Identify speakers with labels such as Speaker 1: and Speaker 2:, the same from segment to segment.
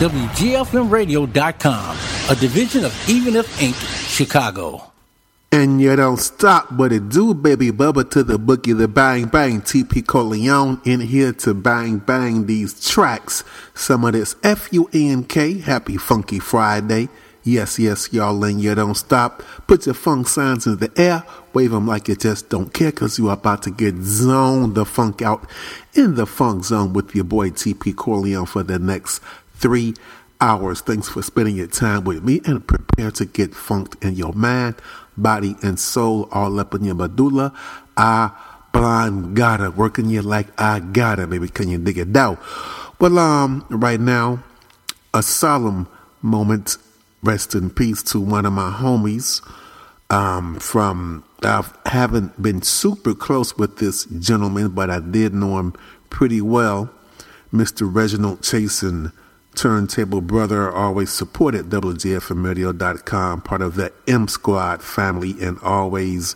Speaker 1: WGFMradio.com, a division of Even If Inc., Chicago.
Speaker 2: And you don't stop, but it do, baby bubba, to the boogie, the bang bang. TP Corleone in here to bang bang these tracks. Some of this F U N K. Happy Funky Friday. Yes, yes, y'all, and you don't stop. Put your funk signs in the air. Wave them like you just don't care, cause you are about to get zoned the funk out in the funk zone with your boy TP Corleone for the next three hours. Thanks for spending your time with me and prepare to get funked in your mind body, and soul all up in your medulla. I blind gotta working you like I gotta, baby. Can you dig it out? Well, um, right now, a solemn moment. Rest in peace to one of my homies. Um, from I haven't been super close with this gentleman, but I did know him pretty well. Mr. Reginald Chasen turntable brother, always supported WGFMradio.com, part of the M Squad family, and always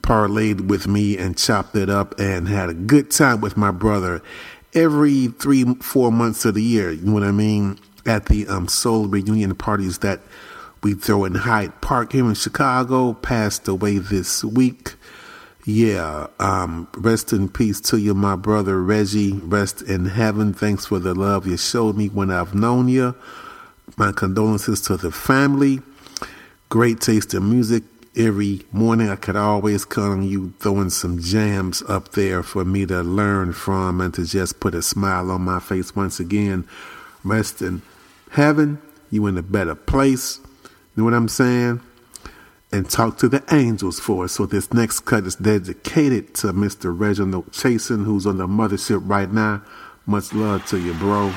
Speaker 2: parlayed with me and chopped it up and had a good time with my brother every three, four months of the year. You know what I mean? At the um, soul reunion parties that we throw in Hyde Park here in Chicago, passed away this week. Yeah, um, rest in peace to you, my brother Reggie. Rest in heaven. Thanks for the love you showed me when I've known you. My condolences to the family. Great taste in music. Every morning I could always count on you throwing some jams up there for me to learn from and to just put a smile on my face once again. Rest in heaven. You in a better place. You know what I'm saying? And talk to the angels for us. So this next cut is dedicated to Mr. Reginald Chasen, who's on the mothership right now. Much love to you, bro.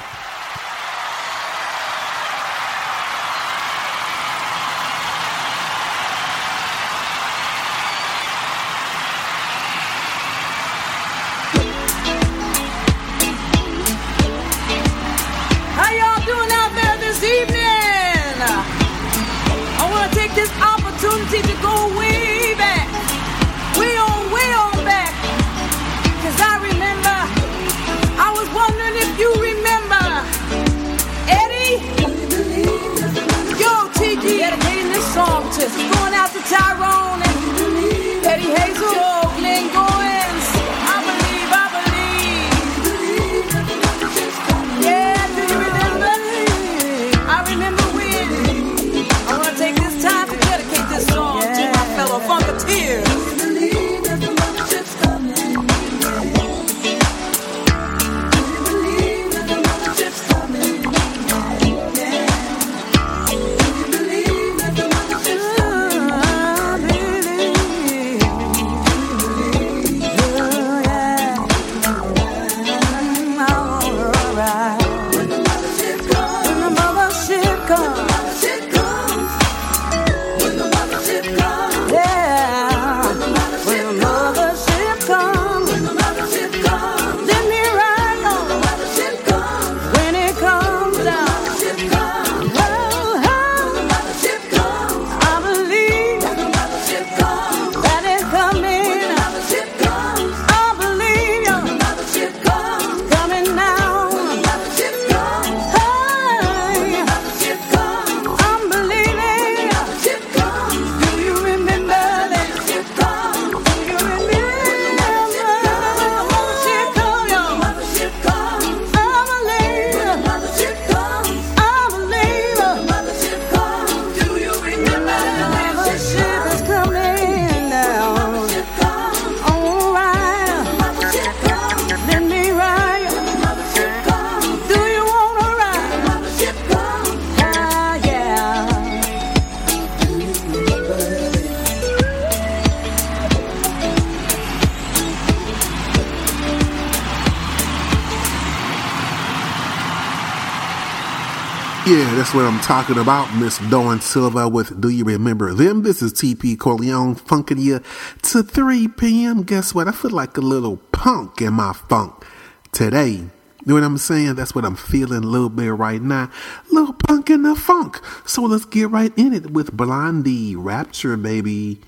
Speaker 2: Talking about, Miss Dawn Silva with Do You Remember Them? This is TP Corleone funking you to 3 p.m. Guess what? I feel like a little punk in my funk today. You know what I'm saying? That's what I'm feeling a little bit right now. A little punk in the funk. So let's get right in it with Blondie Rapture, baby.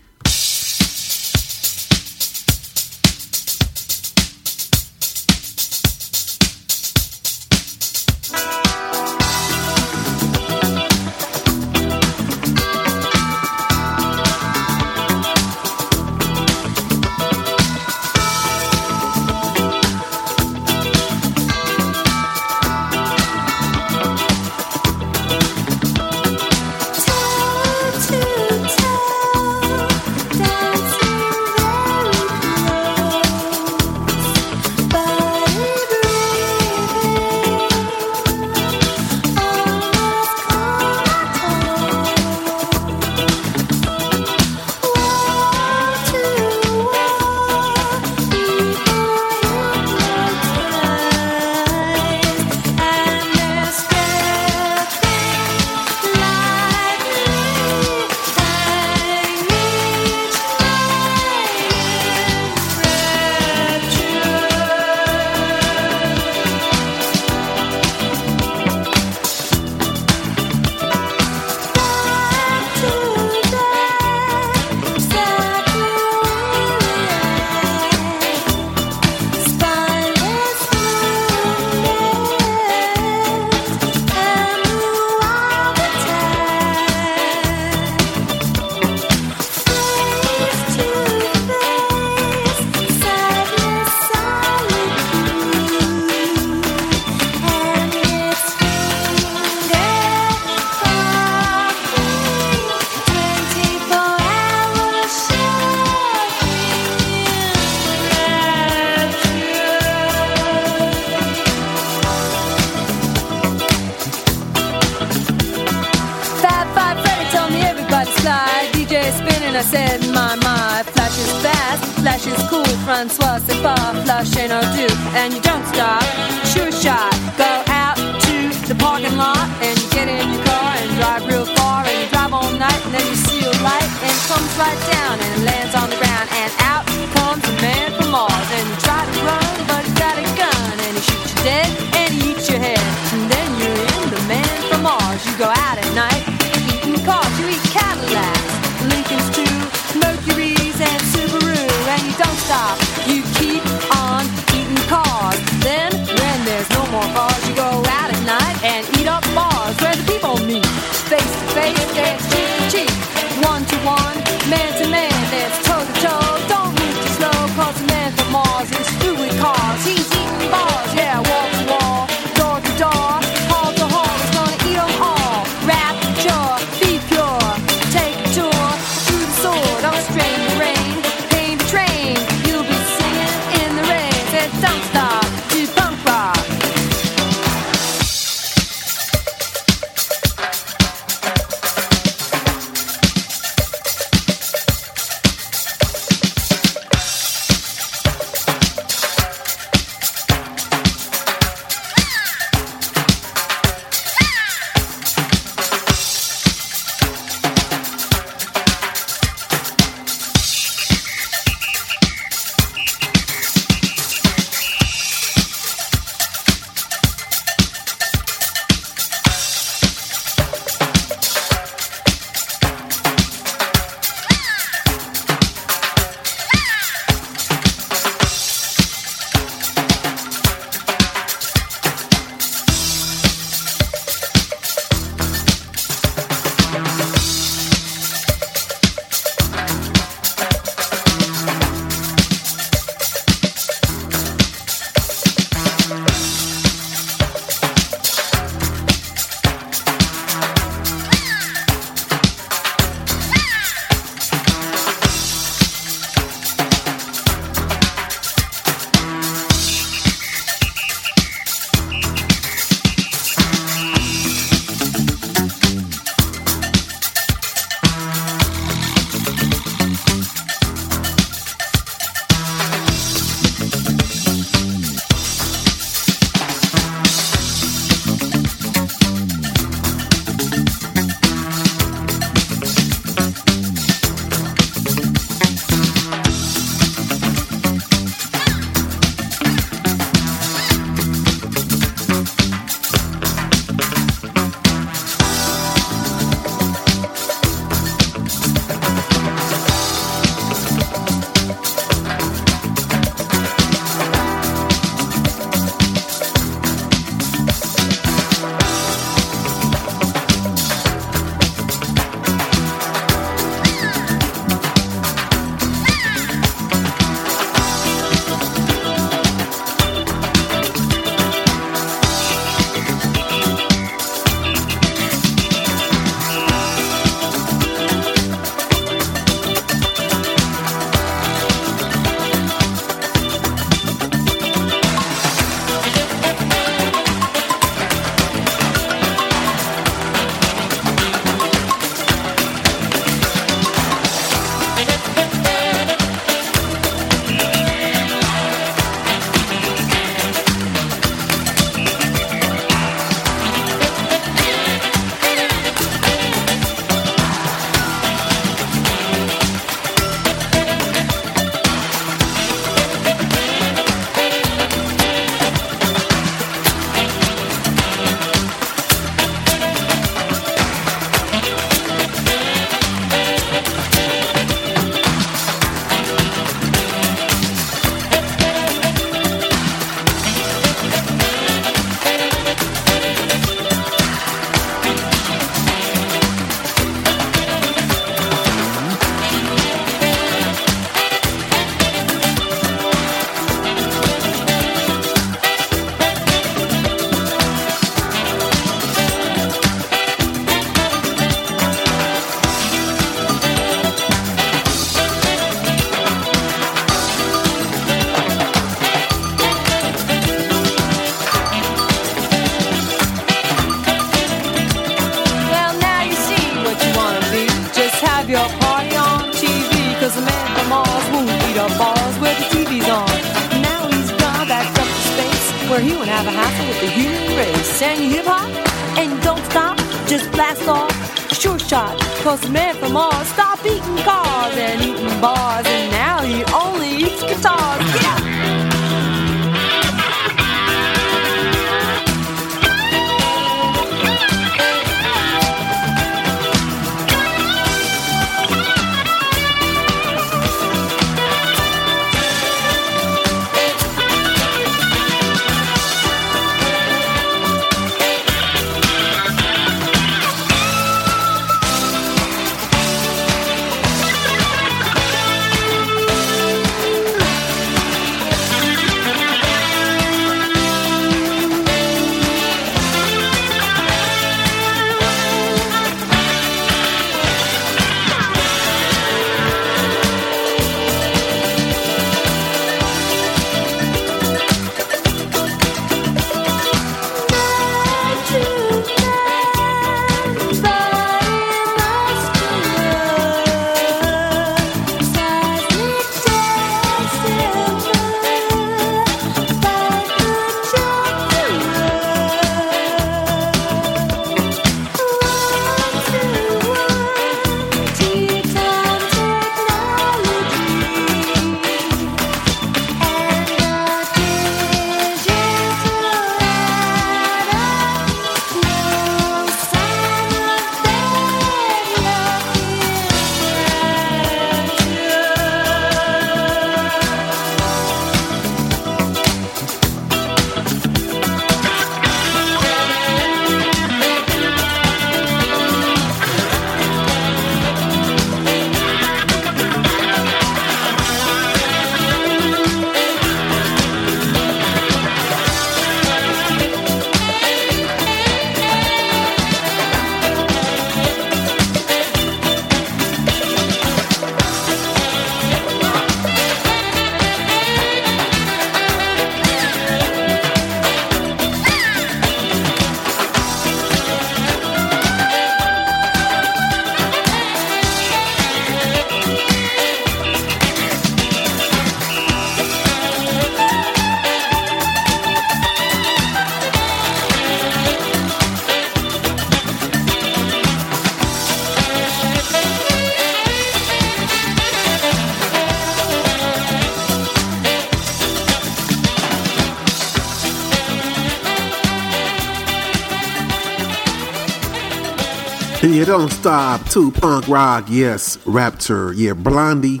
Speaker 3: Yeah, don't stop.
Speaker 2: Two punk rock, yes. Rapture, yeah. Blondie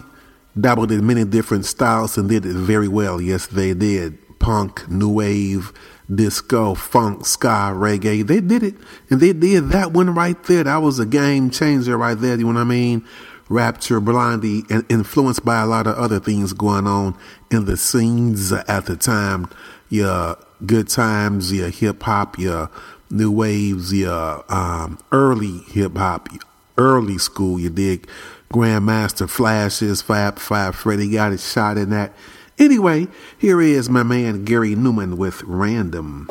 Speaker 2: dabbled in many different styles and did it very well. Yes, they did. Punk, new wave, disco, funk, ska, reggae. They did it, and they did that one right there. That was a game changer right there. You know what I mean? Rapture, Blondie, and influenced by a lot of other things going on in the scenes at the time. Your good times, your hip hop, your new waves, your um, early hip hop, early school. You dig Grandmaster Flashes, Fab Five, Freddy got his shot in that. Anyway, here is my man Gary Numan with Random.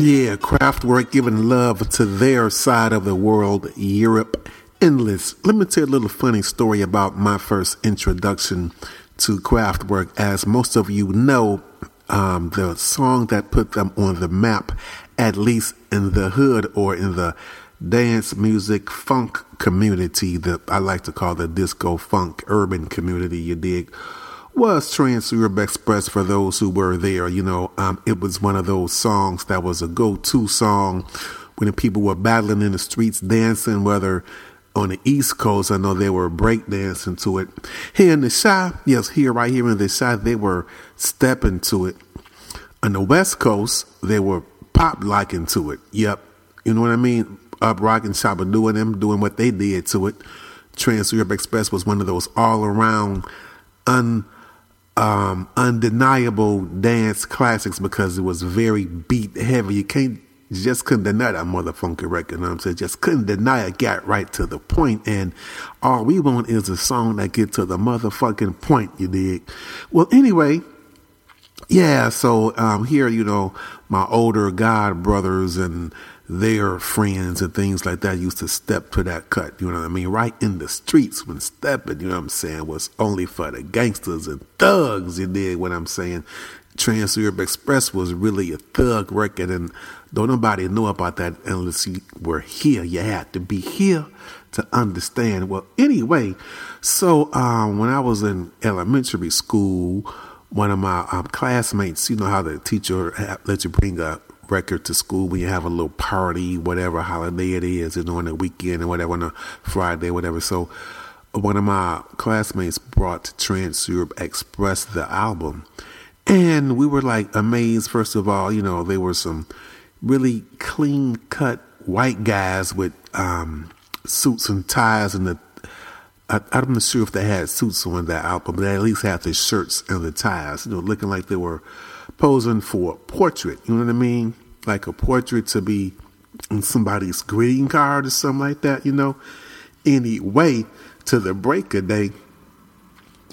Speaker 2: Yeah, Kraftwerk giving love to their side of the world, Europe. Endless. Let me tell you a little funny story about my first introduction to Kraftwerk. As most of you know, um, the song that put them on the map, at least in the hood or in the dance music funk community that I like to call the disco funk urban community, you dig, was Trans Europe Express for those who were there. You know, um, it was one of those songs that was a go to song when the people were battling in the streets dancing, whether on the East Coast, I know they were breakdancing to it. Here in the Chi, yes, here, right here in the Chi, they were stepping to it. On the West Coast, they were pop liking to it. Yep. You know what I mean? Up Rock and Shabba doing them, doing what they did to it. Trans Europe Express was one of those all around un um, undeniable dance classics because it was very beat heavy. You can't just couldn't deny that motherfucking record. You know what I'm saying? Just couldn't deny it. Got right to the point, and all we want is a song that get to the motherfucking point. You dig? Well, anyway, yeah. So um, here, you know, my older god brothers and their friends and things like that used to step to that cut, you know what I mean? Right in the streets when stepping, you know what I'm saying, was only for the gangsters and thugs, you did what I'm saying. Trans Europe Express was really a thug record and don't nobody know about that unless you were here. You had to be here to understand. Well, anyway, so um, when I was in elementary school, one of my um, classmates, you know how the teacher let you bring a record to school when you have a little party, whatever holiday it is, know, on the weekend or whatever, on a Friday, whatever. So one of my classmates brought Trans Europe Express the album. And we were like amazed, first of all, you know, they were some really clean cut white guys with um, suits and ties and the I, I'm not sure if they had suits on that album, but they at least had the shirts and the ties, you know, looking like they were posing for a portrait. You know what I mean? Like a portrait to be on somebody's greeting card or something like that, you know? Anyway, to the break of day,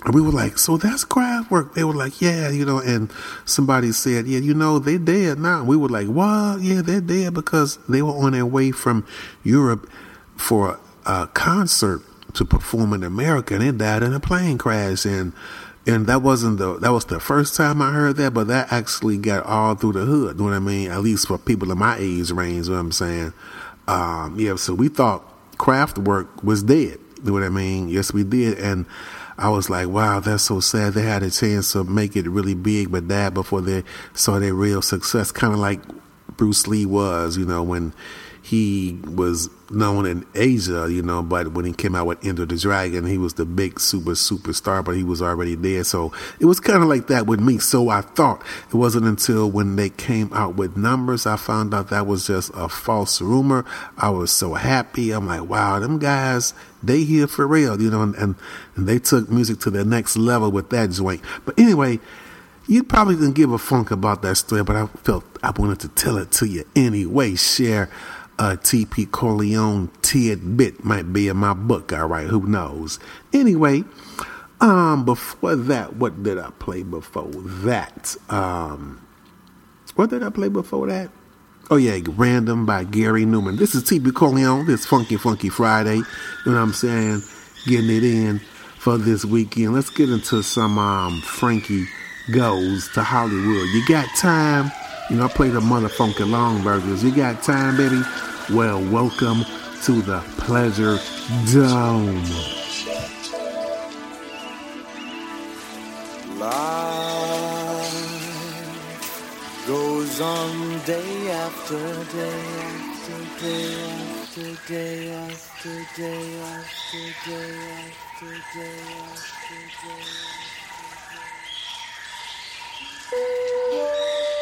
Speaker 2: and we were like, so that's Kraftwerk. They were like, yeah, you know, and somebody said, yeah, you know, they're dead now. We were like, what? Yeah, they're dead because they were on their way from Europe for a concert to perform in America and they died in a plane crash. And and that wasn't the that was the first time I heard that, but that actually got all through the hood. You know what I mean? At least for people in my age range. You know what I'm saying? Um, yeah. So we thought Kraftwerk was dead. You know what I mean? Yes, we did. And I was like, wow, that's so sad. They had a chance to make it really big, but died before they saw their real success. Kind of like Bruce Lee was, you know, when he was known in Asia, you know, but when he came out with Enter the Dragon, he was the big super superstar, but he was already there. So it was kind of like that with me. So I thought it wasn't until when they came out with numbers, I found out that was just a false rumor. I was so happy. I'm like, wow, them guys, they here for real, you know, and, and, and they took music to the next level with that joint. But anyway, you probably didn't give a funk about that story, but I felt I wanted to tell it to you anyway. Share a TP Corleone tidbit might be in my book. All right, who knows? Anyway, um, before that, what did I play before that? Um, what did I play before that? Oh yeah, Random by Gary Numan. This is TP Corleone. This Funky Funky Friday. You know what I'm saying? Getting it in for this weekend. Let's get into some um, Frankie Goes to Hollywood. You got time? You know, I play the motherfucking long burgers. You got time, baby? Well, welcome to the Pleasure Dome.
Speaker 4: Life goes on day after day after day after day after day after day after day after day.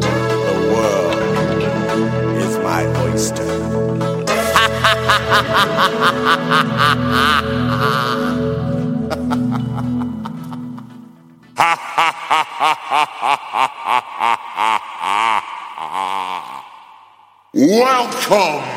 Speaker 5: The
Speaker 6: world is my oyster. Welcome.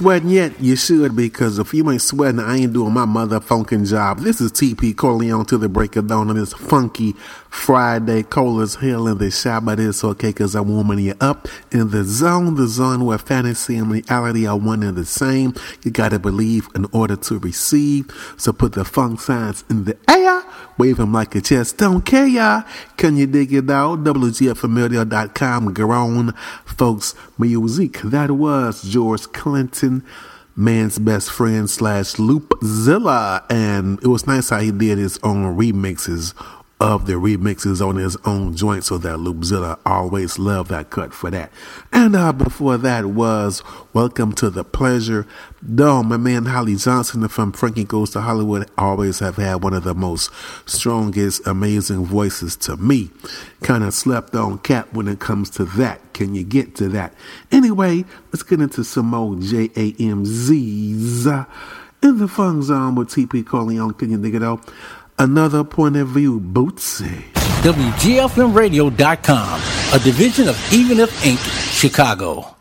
Speaker 2: Sweating yet? You should because if you ain't sweating, I ain't doing my motherfucking job. This is TP Corleone to the break of dawn on this funky Friday, cold as hell in the shop, but it's okay because I'm warming you up in the zone, the zone where fantasy and reality are one and the same. You gotta believe in order to receive. So put the funk signs in the air, wave them like a just don't care. y'all. Can you dig it out? WGFMradio.com, grown folks music. That was George Clinton man's best friend slash Loopzilla, and it was nice how he did his own remixes of the remixes on his own joint. So that Loopzilla always loved that cut for that. And uh, before that was Welcome to the Pleasure Dome. My man Holly Johnson from Frankie Goes to Hollywood always have had one of the most strongest, amazing voices to me. Kind of slept on cap when it comes to that. Can you get to that? Anyway, let's get into some more JAMZs. In the fun zone with TP Corleone, can you dig it out? Another point of view, Bootsy.
Speaker 1: WGFMradio.com, a division of Even If Inc., Chicago.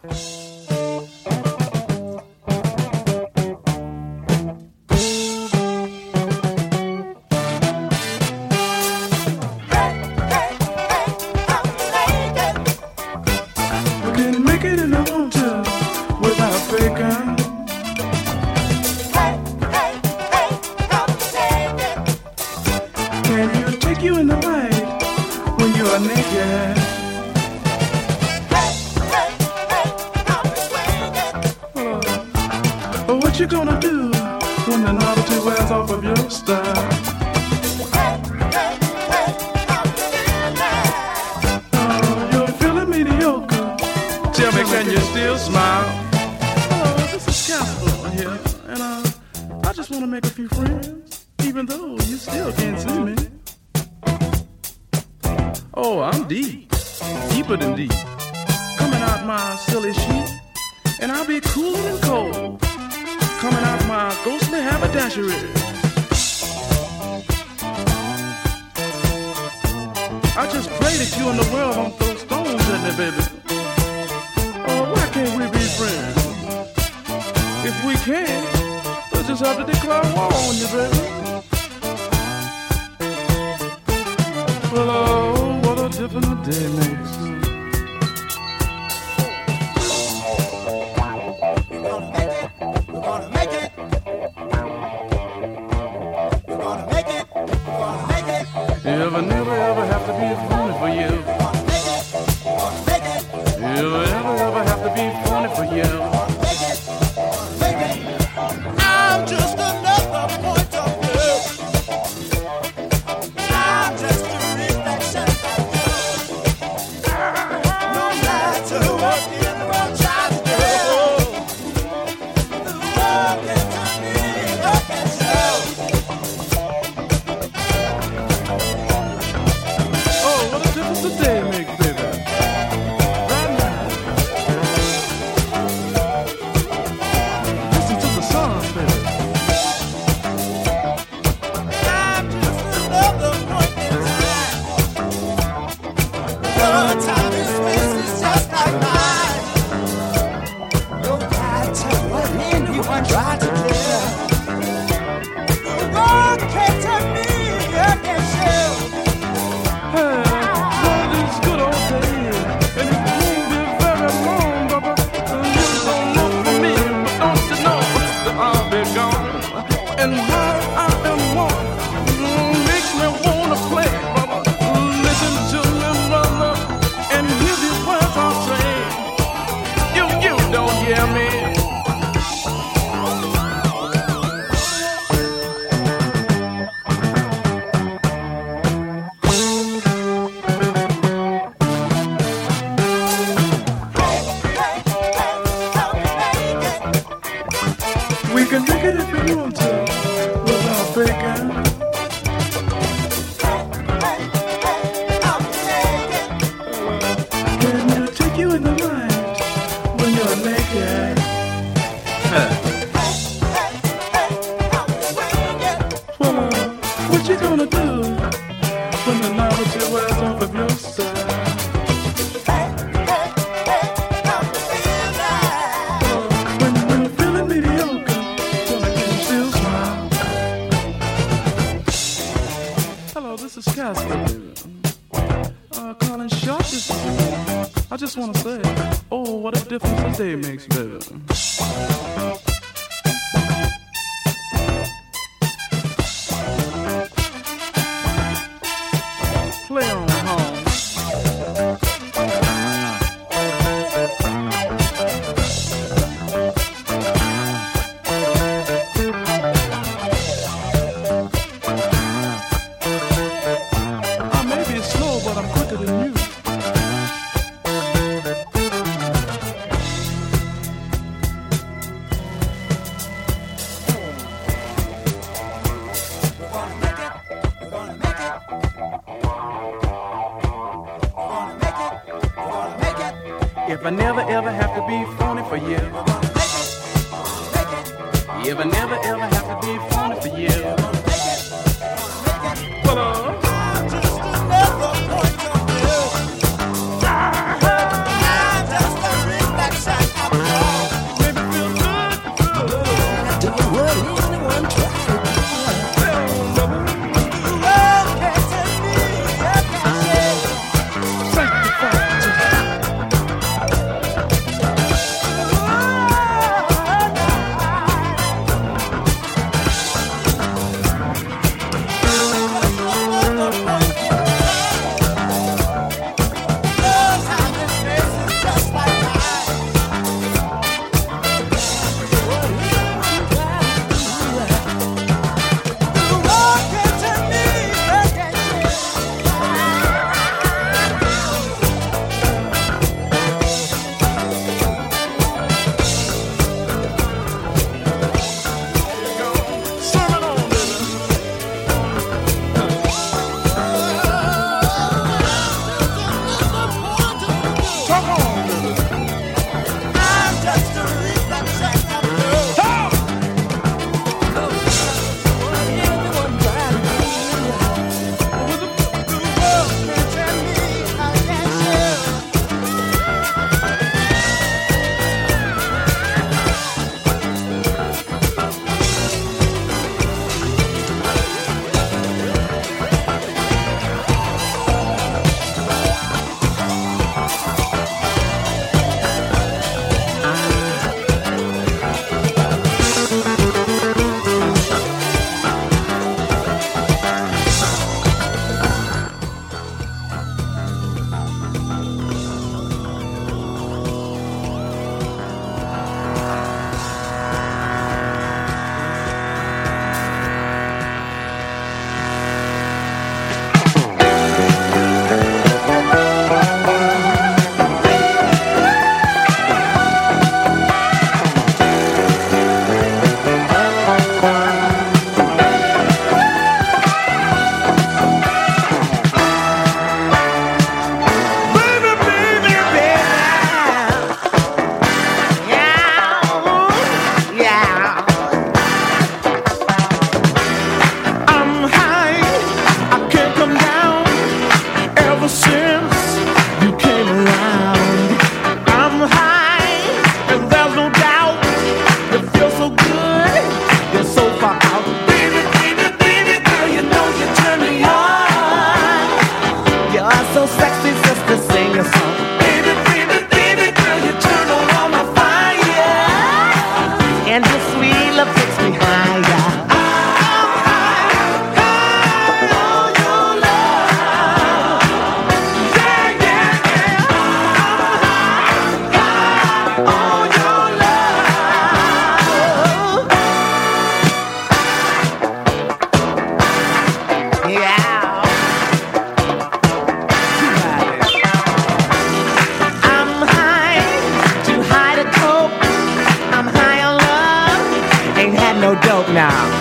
Speaker 7: now.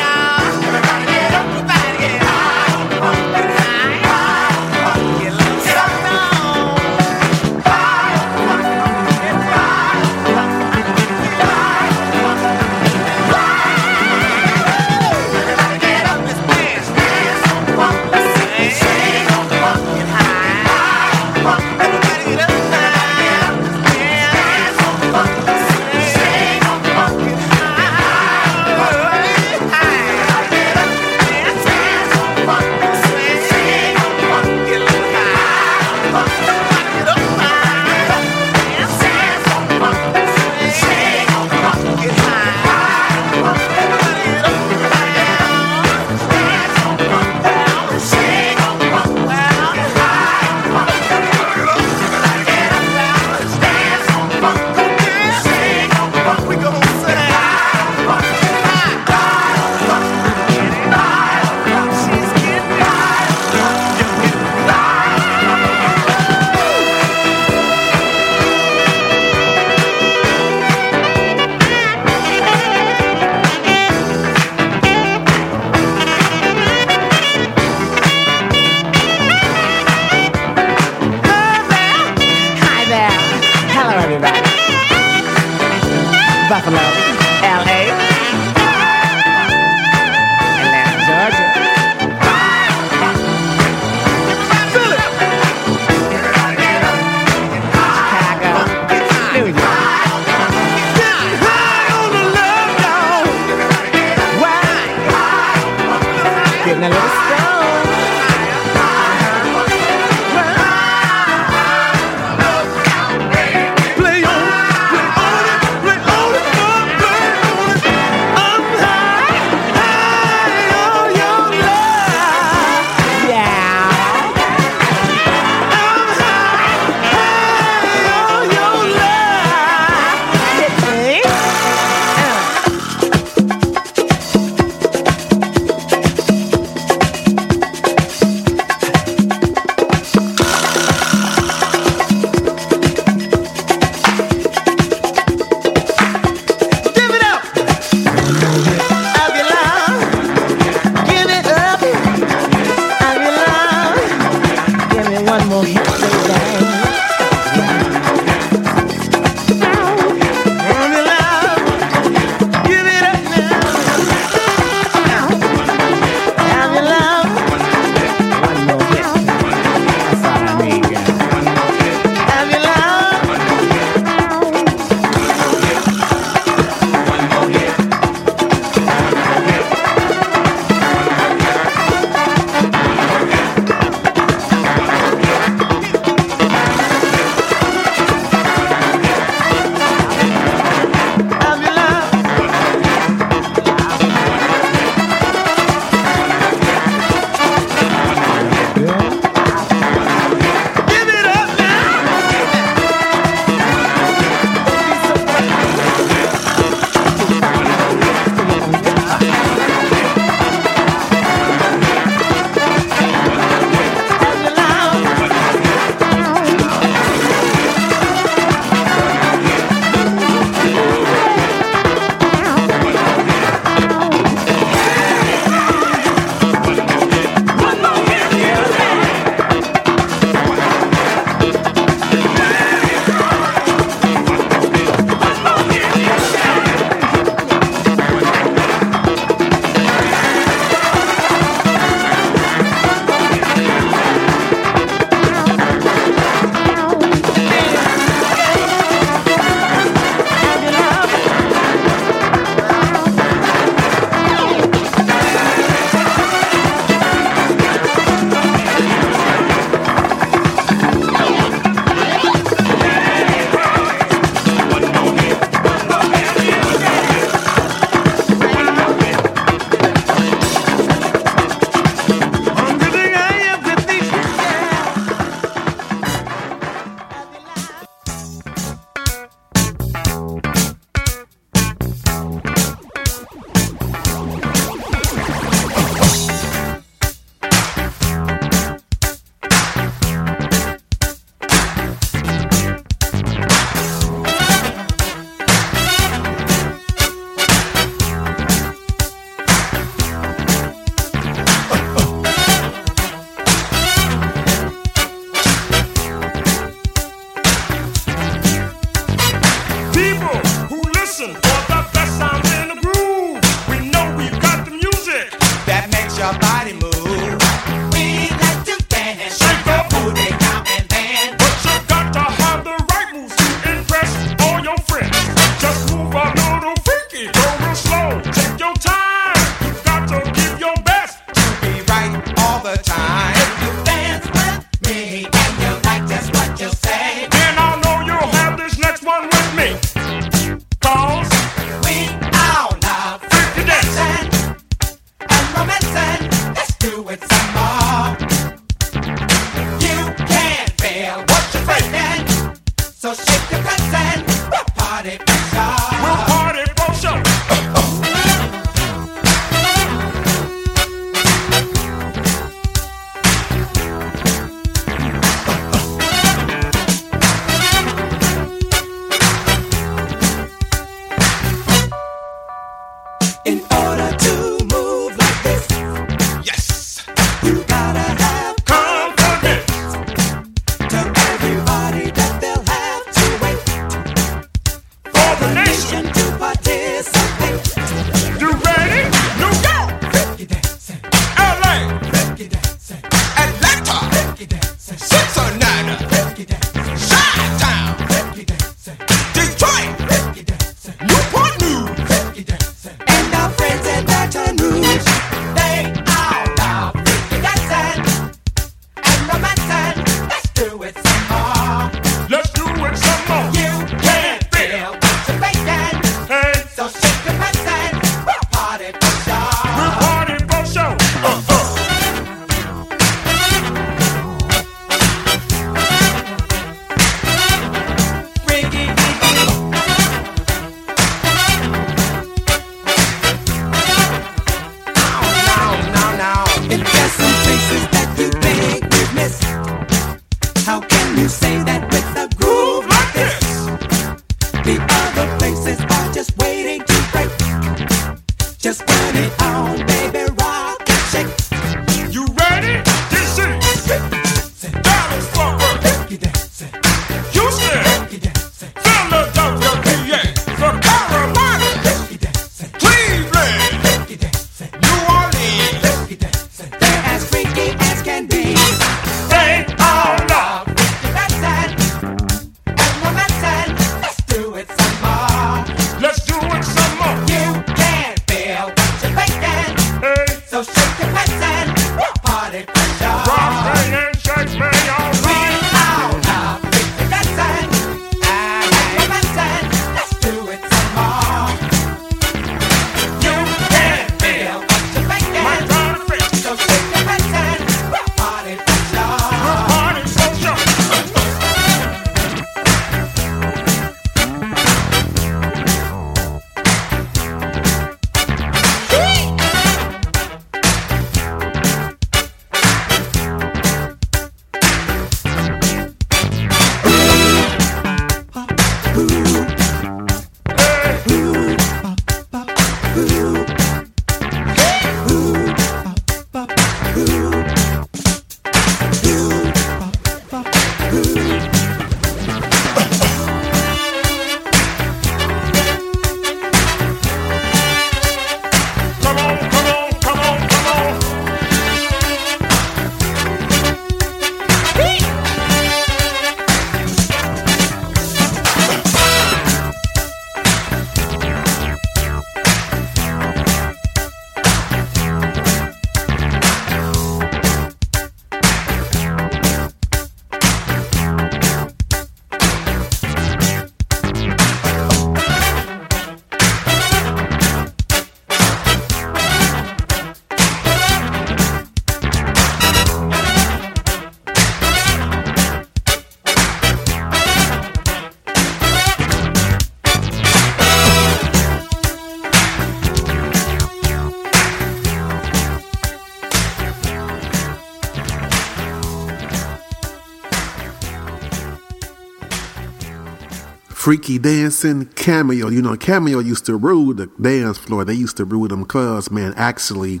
Speaker 5: Freaky Dancing,
Speaker 2: Cameo. You know, Cameo used to rule the dance floor. They used to rule them clubs, man. Actually,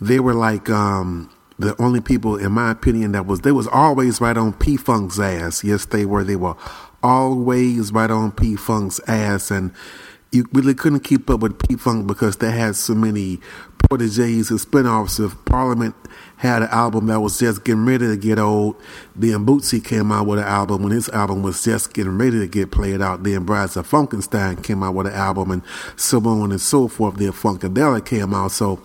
Speaker 2: they were like um, the only people, in my opinion, that was, they was always right on P Funk's ass. Yes, they were. They were always right on P Funk's ass. And you really couldn't keep up with P Funk because they had so many proteges and spinoffs of Parliament had an album that was just getting ready to get old. Then Bootsy came out with an album when his album was just getting ready to get played out. Then Brides of Funkenstein came out with an album and so on and so forth. Then Funkadelic came out. So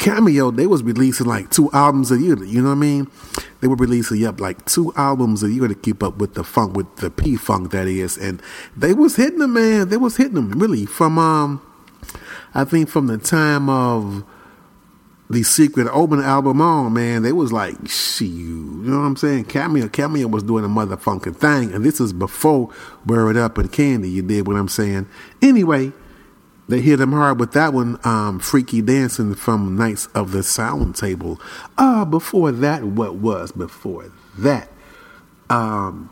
Speaker 2: Cameo, they was releasing like two albums a year. You know what I mean? They were releasing yep like two albums a year to keep up with the funk, with the P funk that is, and they was hitting them, man. They was hitting them really from um, I think from the time of the Secret Omen album on, man, they was like, "She," you know what I'm saying? Cameo, Cameo was doing a motherfucking thing, and this is before Word Up and Candy. You did what I'm saying. Anyway, they hit him hard with that one, um, "Freaky Dancing" from Knights of the Sound Table. Uh before that, what was before that? Um,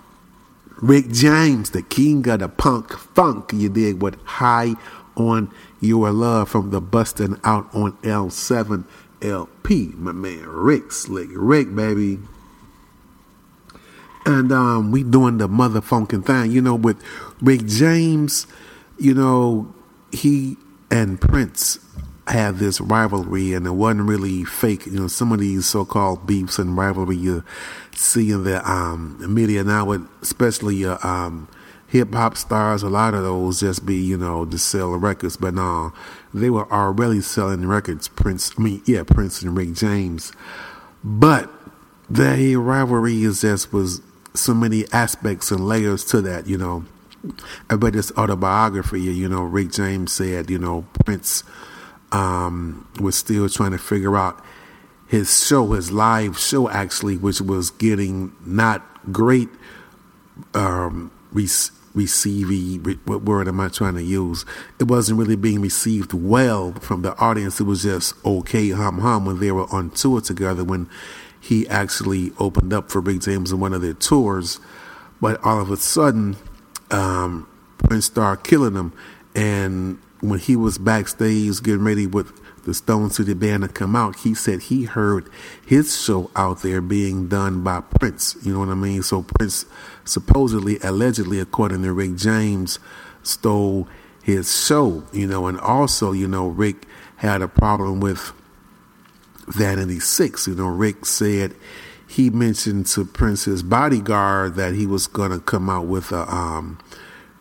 Speaker 2: Rick James, the king of the punk funk, you dig with High on Your Love from the Bustin' Out of L7 LP. My man Rick, Slick Rick, baby. And um, we doing the motherfucking thing, you know, with Rick James, you know, he and Prince had this rivalry and it wasn't really fake. You know, some of these so called beefs and rivalry you see in the um, media now, especially uh, um, hip hop stars, a lot of those just be, you know, to sell records. But no, they were already selling records. Prince, I mean, yeah, Prince and Rick James. But the rivalry is just was so many aspects and layers to that, you know. Read this autobiography, you know, Rick James said, you know, Prince um, was still trying to figure out his show, his live show, actually, which was getting not great um, re- receiving. Re- what word am I trying to use? It wasn't really being received well from the audience. It was just okay, hum hum, when they were on tour together. When he actually opened up for Rick James in one of their tours, but all of a sudden, um, Prince started killing him, and when he was backstage getting ready with the Stone City Band to come out, he said he heard his show out there being done by Prince. You know what I mean? So Prince supposedly, allegedly, according to Rick James, stole his show. You know, and also, you know, Rick had a problem with Vanity Six. You know, Rick said he mentioned to Prince's bodyguard that he was going to come out with a um,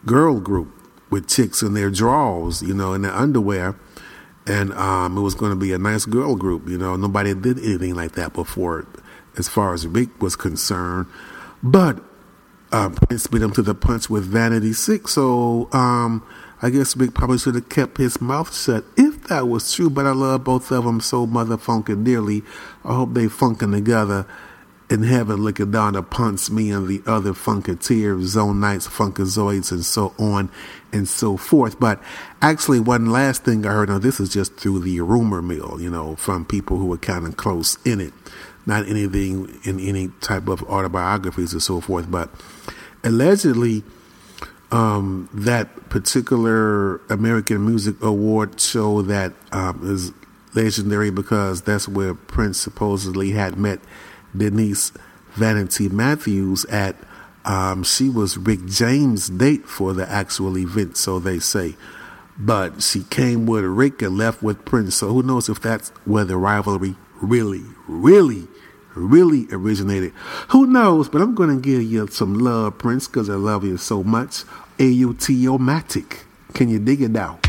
Speaker 2: girl group with chicks in their drawers, you know, in their underwear. And um, it was going to be a nice girl group, you know. Nobody did anything like that before, as far as Rick was concerned. But uh, Prince beat him to the punch with Vanity Six. So um, I guess Rick probably should have kept his mouth shut if that was true. But I love both of them so motherfucking dearly. I hope they funkin' together in heaven looking down punch me and the other funketeers, zone nights, funkazoids, and so on and so forth. But actually, one last thing I heard, now this is just through the rumor mill, you know, from people who were kind of close in it, not anything in any type of autobiographies or so forth, but allegedly, um, that particular American Music Award show that um, is legendary because that's where Prince supposedly had met Denise Vanity Matthews at. Um, she was Rick James' date for the actual event, so they say. But she came with Rick and left with Prince. So who knows if that's where the rivalry really, really, really originated. Who knows? But I'm going to give you some love, Prince, because I love you so much. A-U-T-O-Matic. Can you dig it now?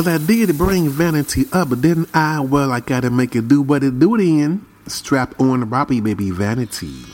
Speaker 2: Well, I did bring vanity up, but didn't I? Well, I gotta make it do what it do then. Strap on Robbie Baby Vanity.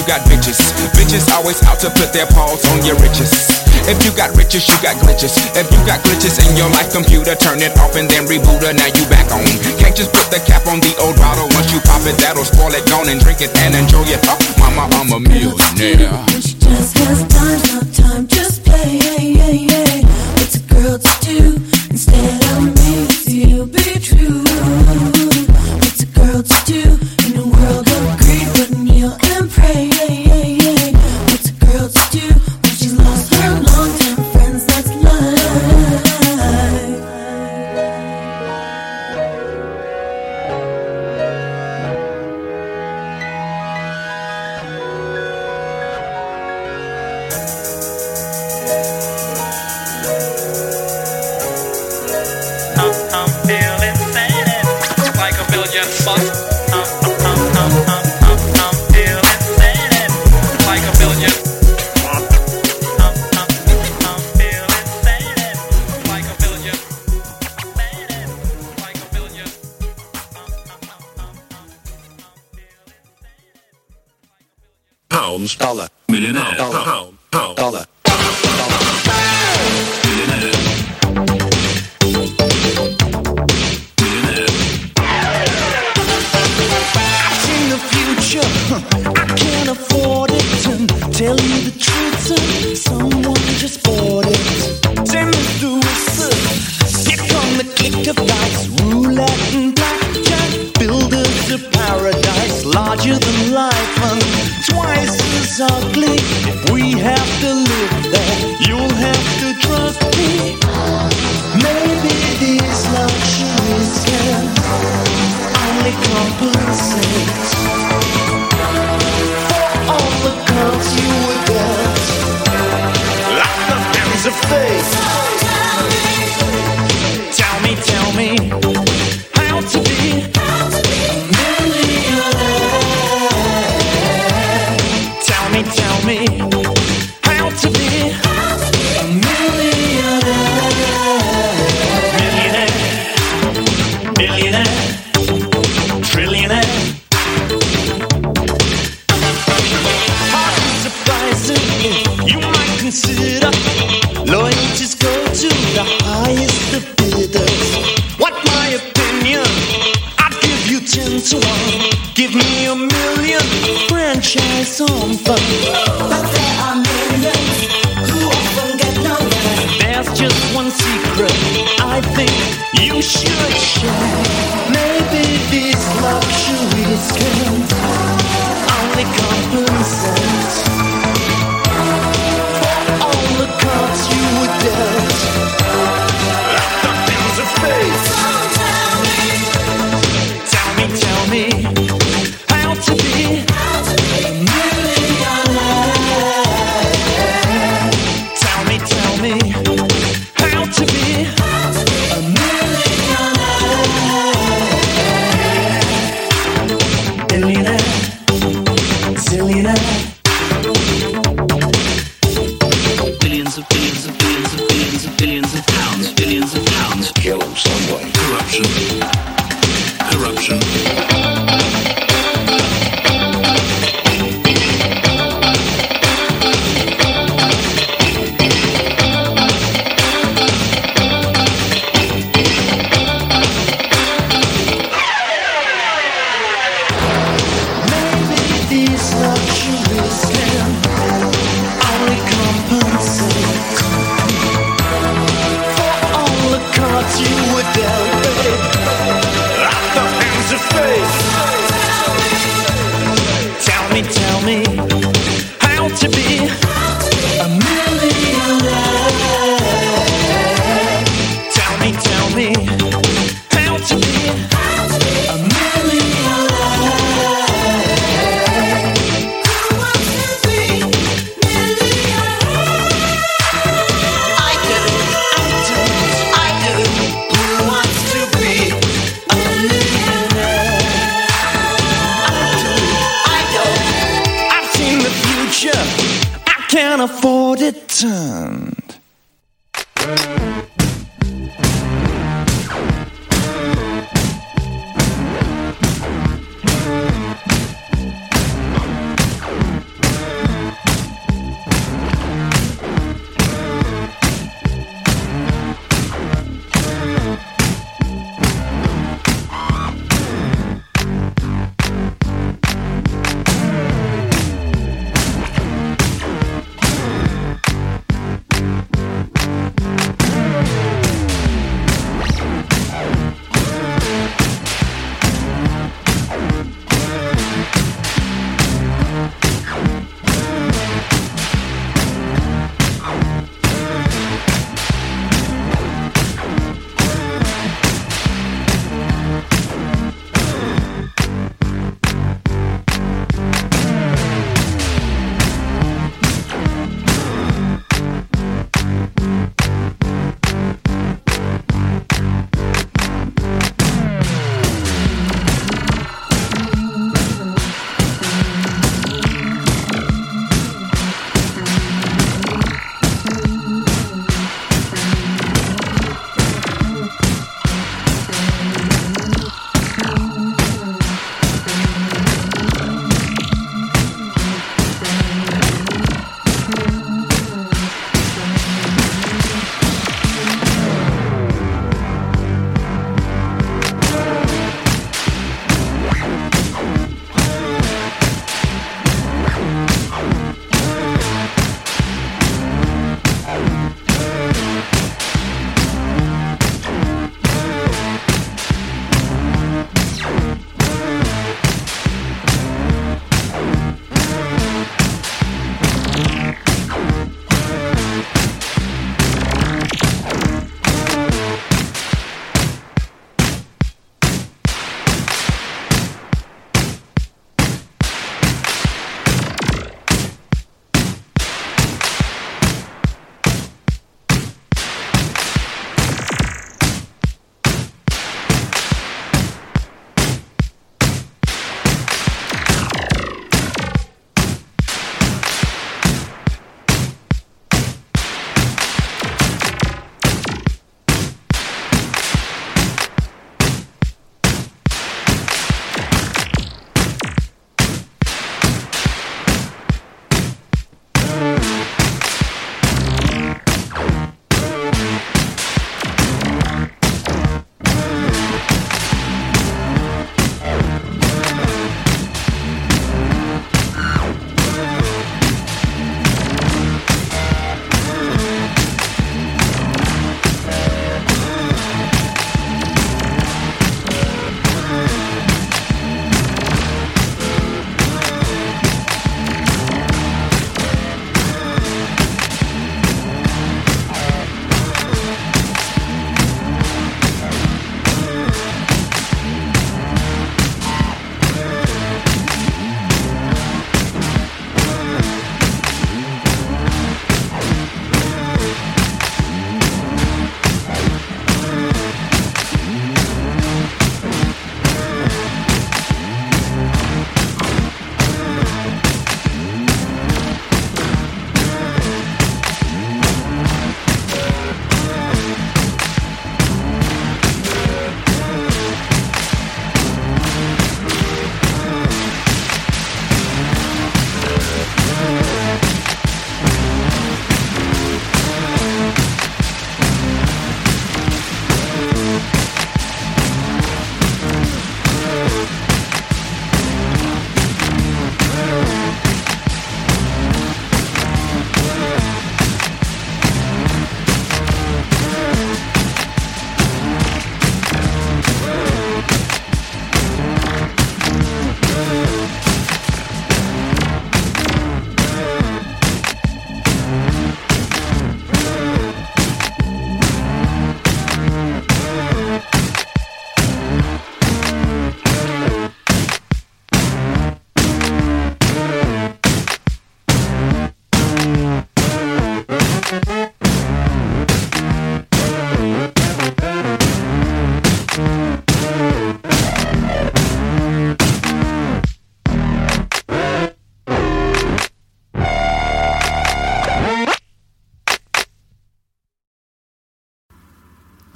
Speaker 8: you
Speaker 9: got bitches. Bitches always out to put their paws on your riches. If you got riches, you got glitches. If you got glitches in your life computer, turn it off and then reboot her. Now you back on. Can't just put the cap on the old bottle. Once you pop it, that'll spoil it. Gone and drink it and enjoy it. Oh, mama, I'm a millionaire.
Speaker 8: She just has time, not time, just play. What's a girl to do instead of me? To be true.
Speaker 5: can't afford it turned.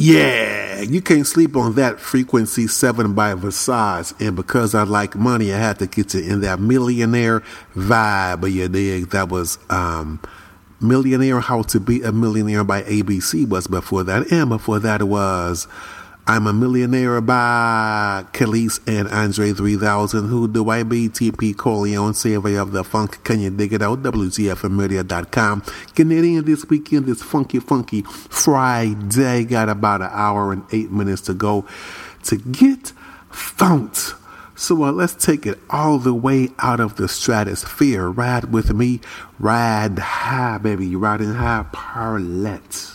Speaker 2: Yeah, you can't sleep on that frequency seven by Visage. And because I like money, I had to get you in that millionaire vibe. But you dig? That was um Millionaire How to Be a Millionaire by ABC was before that. And before that was I'm a Millionaire by Kelis and Andre 3000. Who do I be? TP Corleone, Savor of the Funk. Can you dig it out? WGFMradio.com. Canadian this weekend, this funky, funky Friday. Got about an hour and eight minutes to go to get funked. So uh, let's take it all the way out of the stratosphere. Ride with me, ride high, baby, riding high,
Speaker 8: Parlet.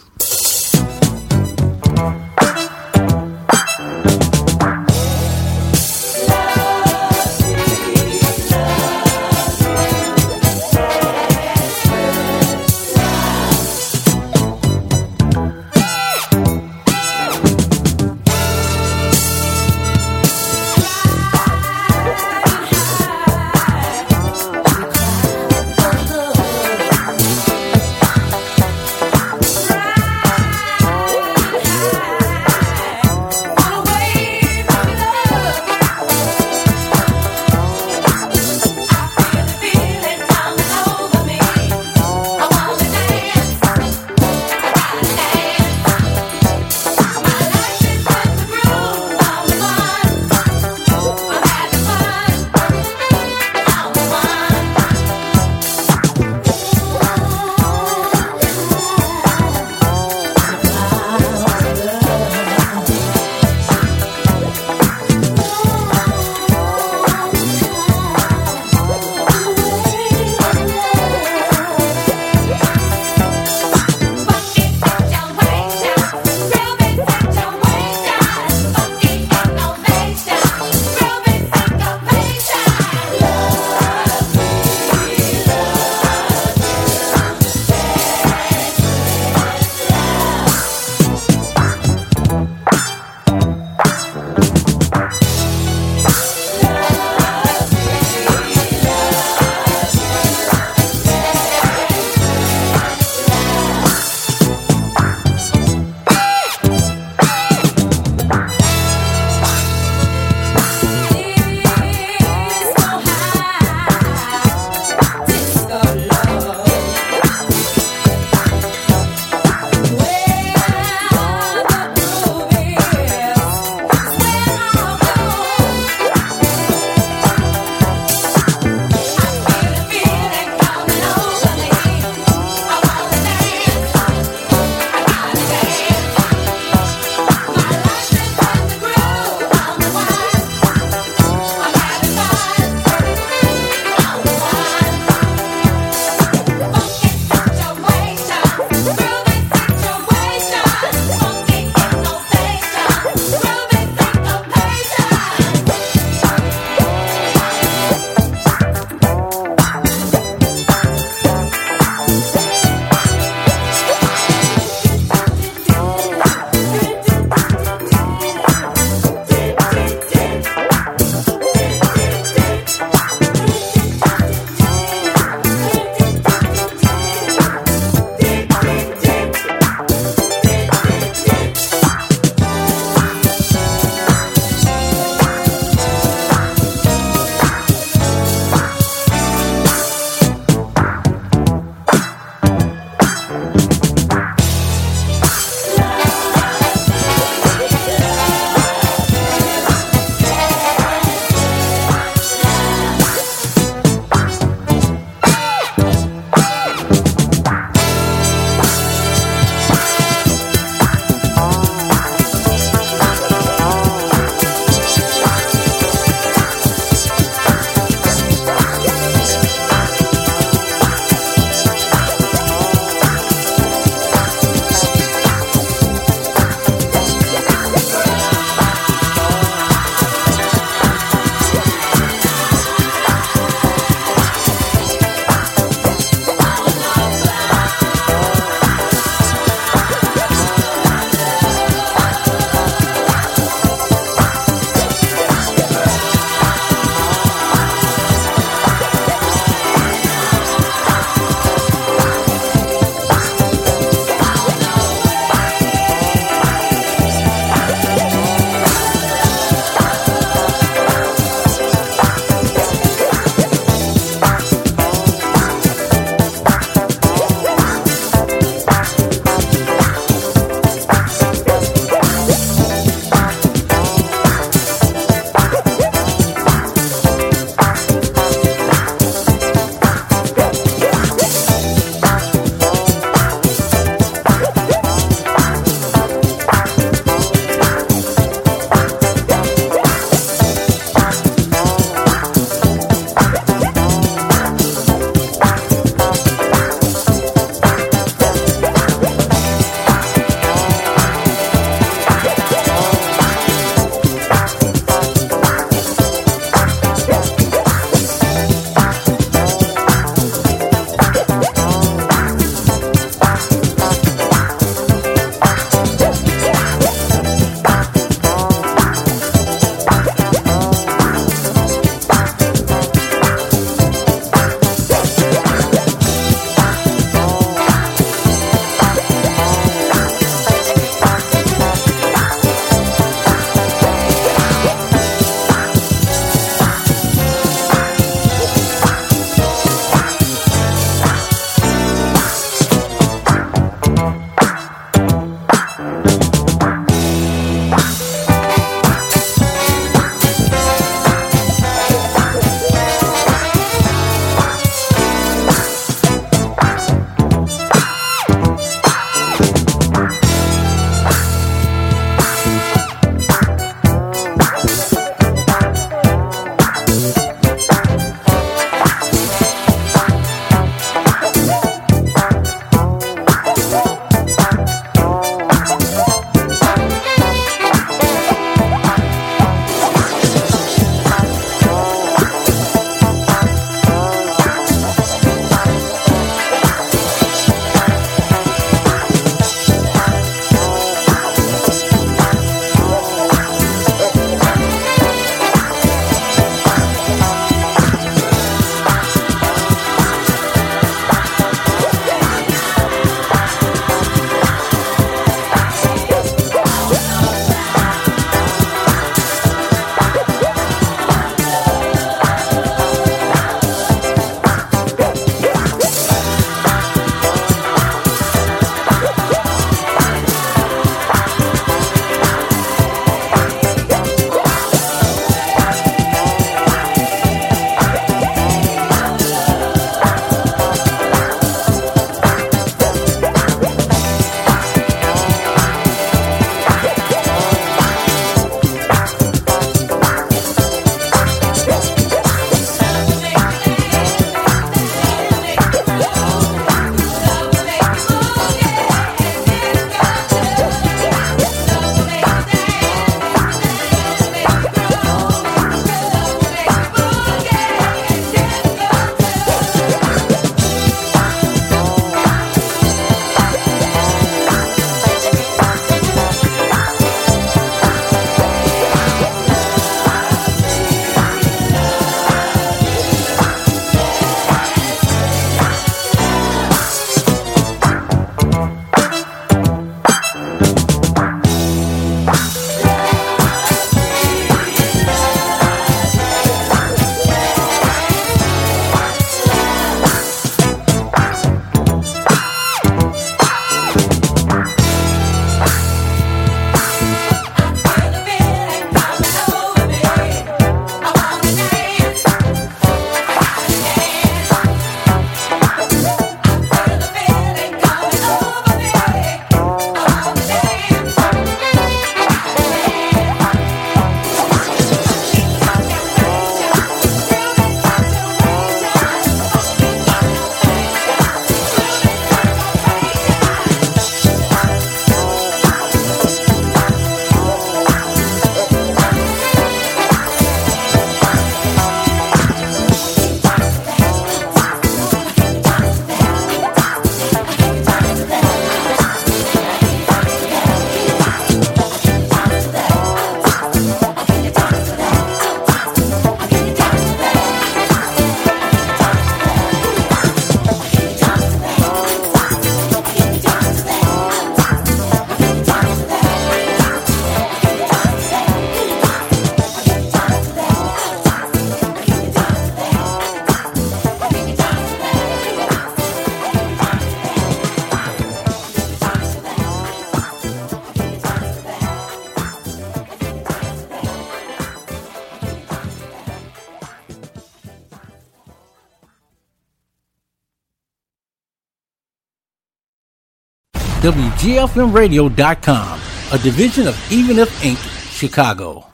Speaker 1: WGFMradio.com, a division of Even If Inc., Chicago.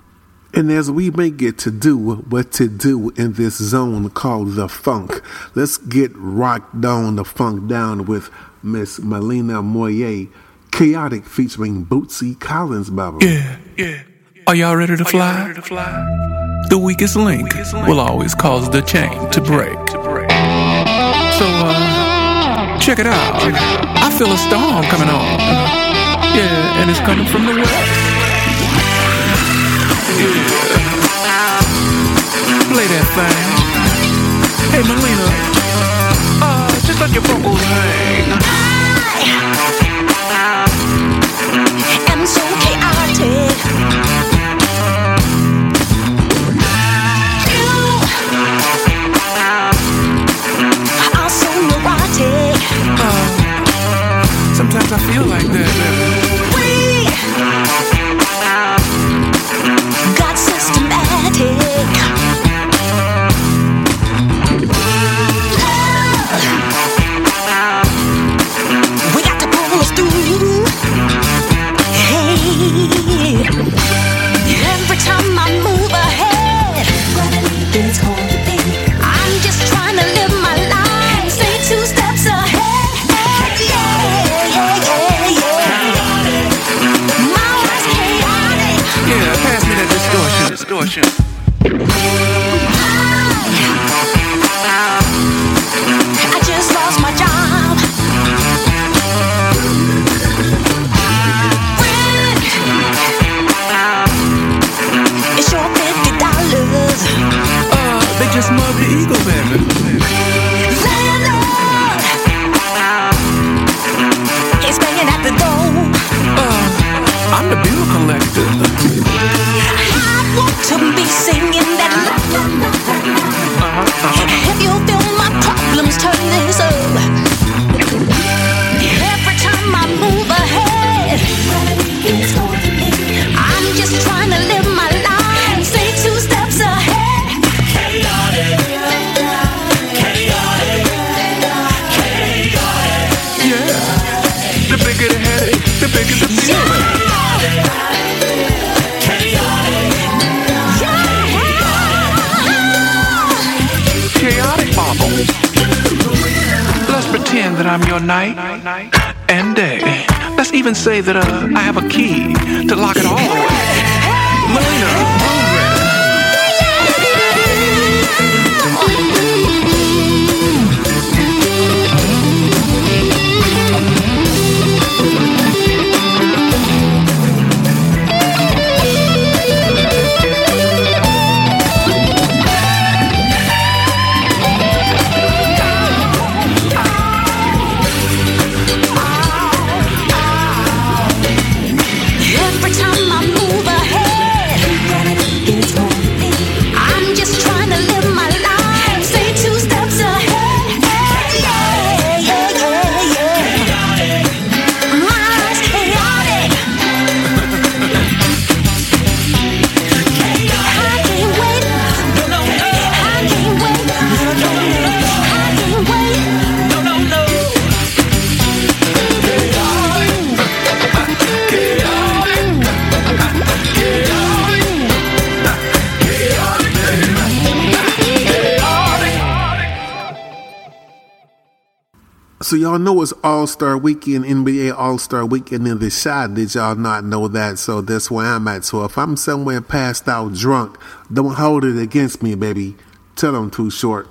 Speaker 2: And as we may get to do what to do in this zone called the funk, let's get rocked on the funk down with Miss Melina Moyer, Chaotic featuring Bootsy Collins, Baba.
Speaker 10: Yeah, yeah. Are y'all ready to fly? Ready to fly? The, weakest link, the weakest link will always cause the chain to break. To break. So, uh, check it out. Check it out feel a storm coming on. Yeah, and it's coming from the west. Yeah. Play that thing. Hey, Melina, uh, just let your vocals hang. I feel like that.
Speaker 2: Star Weekend, NBA All Star Weekend in the shot. Did y'all not know that? So that's where I'm at. So if I'm somewhere passed out drunk, don't hold it against me, baby. Tell them too short.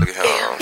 Speaker 11: We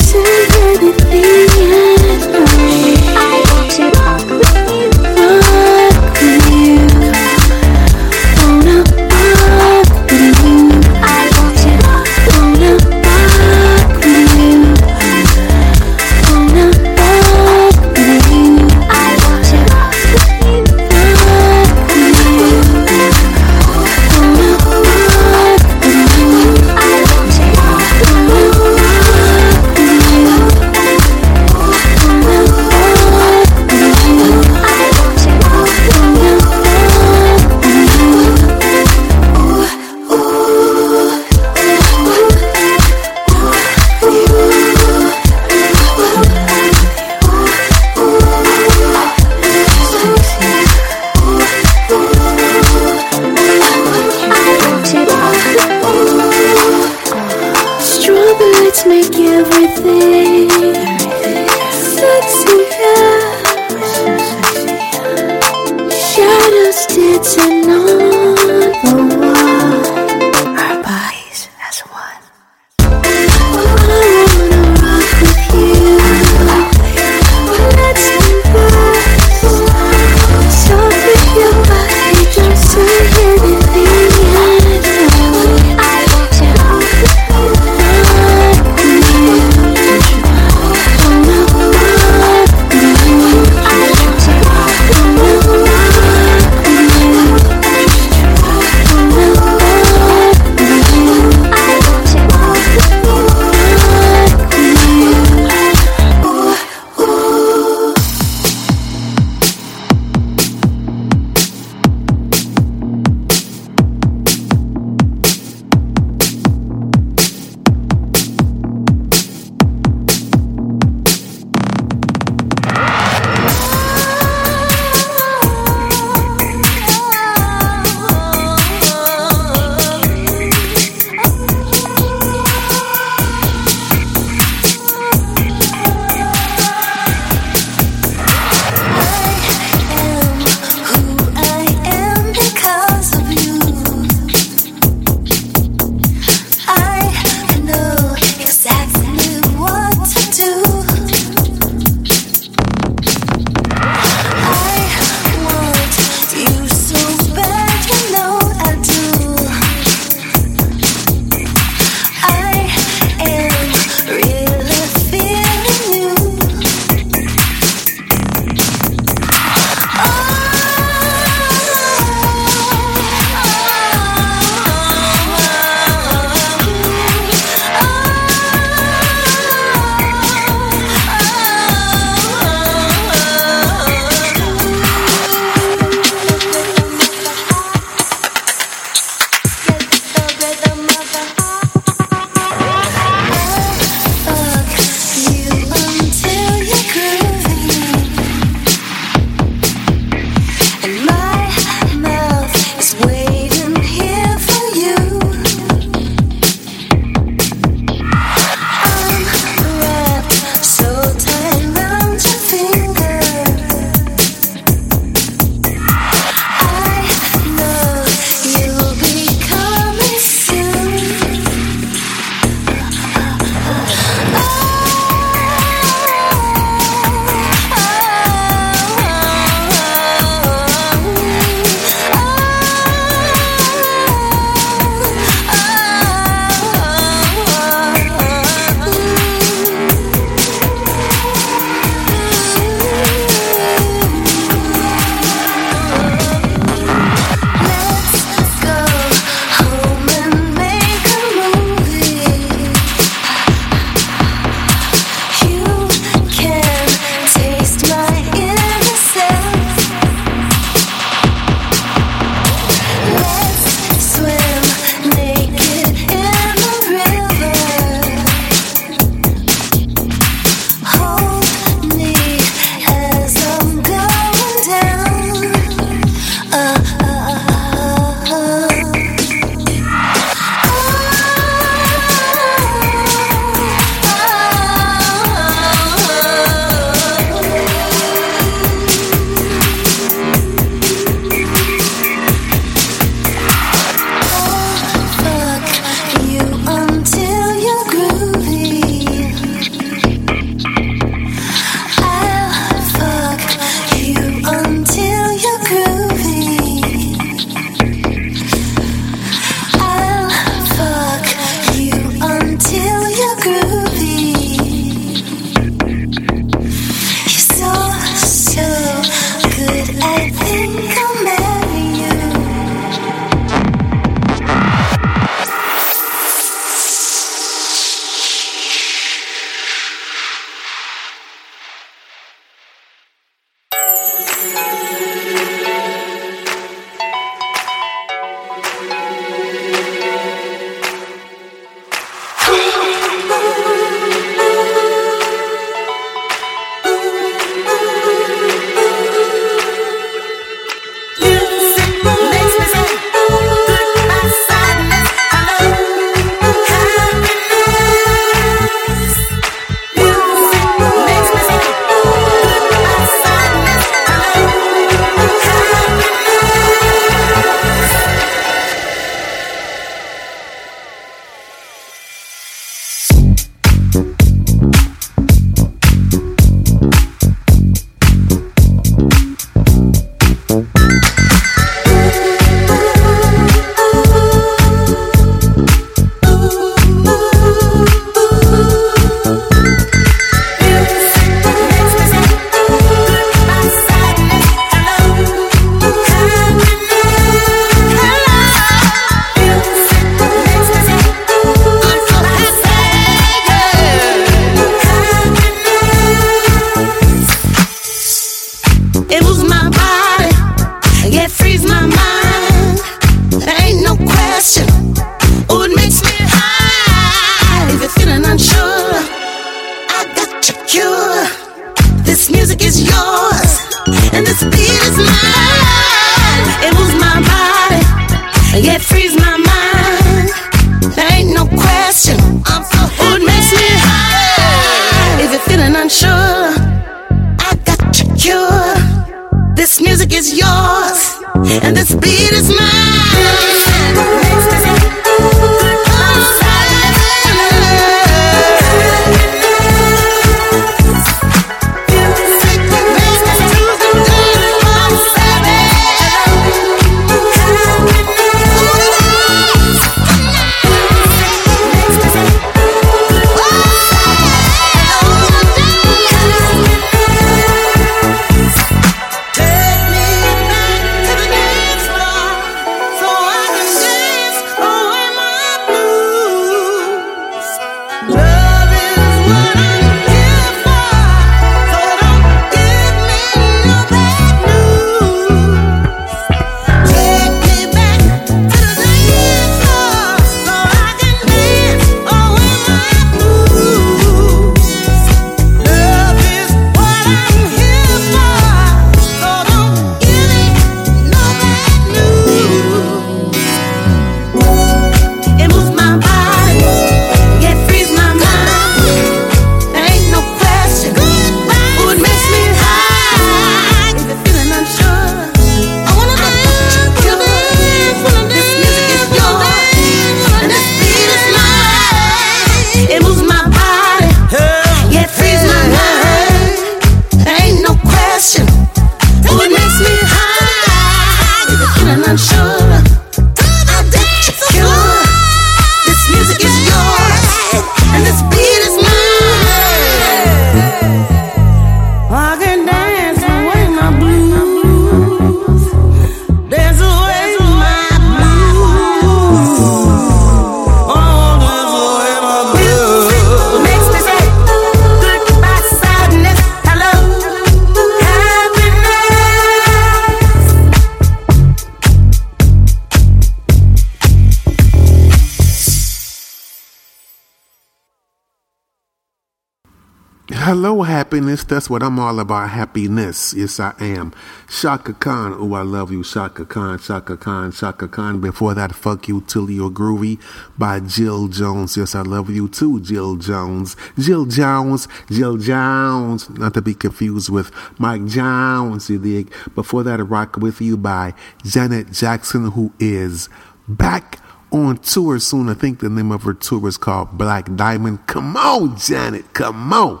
Speaker 11: That's
Speaker 2: what I'm all about. Happiness. Yes, I am. Chaka Khan. Oh, I love you. Chaka Khan, Chaka Khan, Chaka Khan. Before that, Fuck You Till You're Groovy by Jill Jones. Yes, I love you too, Jill Jones. Jill Jones, Jill Jones. Not to be confused with Mike Jones, you dig? Before that, Rock With You by Janet Jackson, who is back on tour soon. I think the name of her tour is called Black Diamond. Come on, Janet. Come on.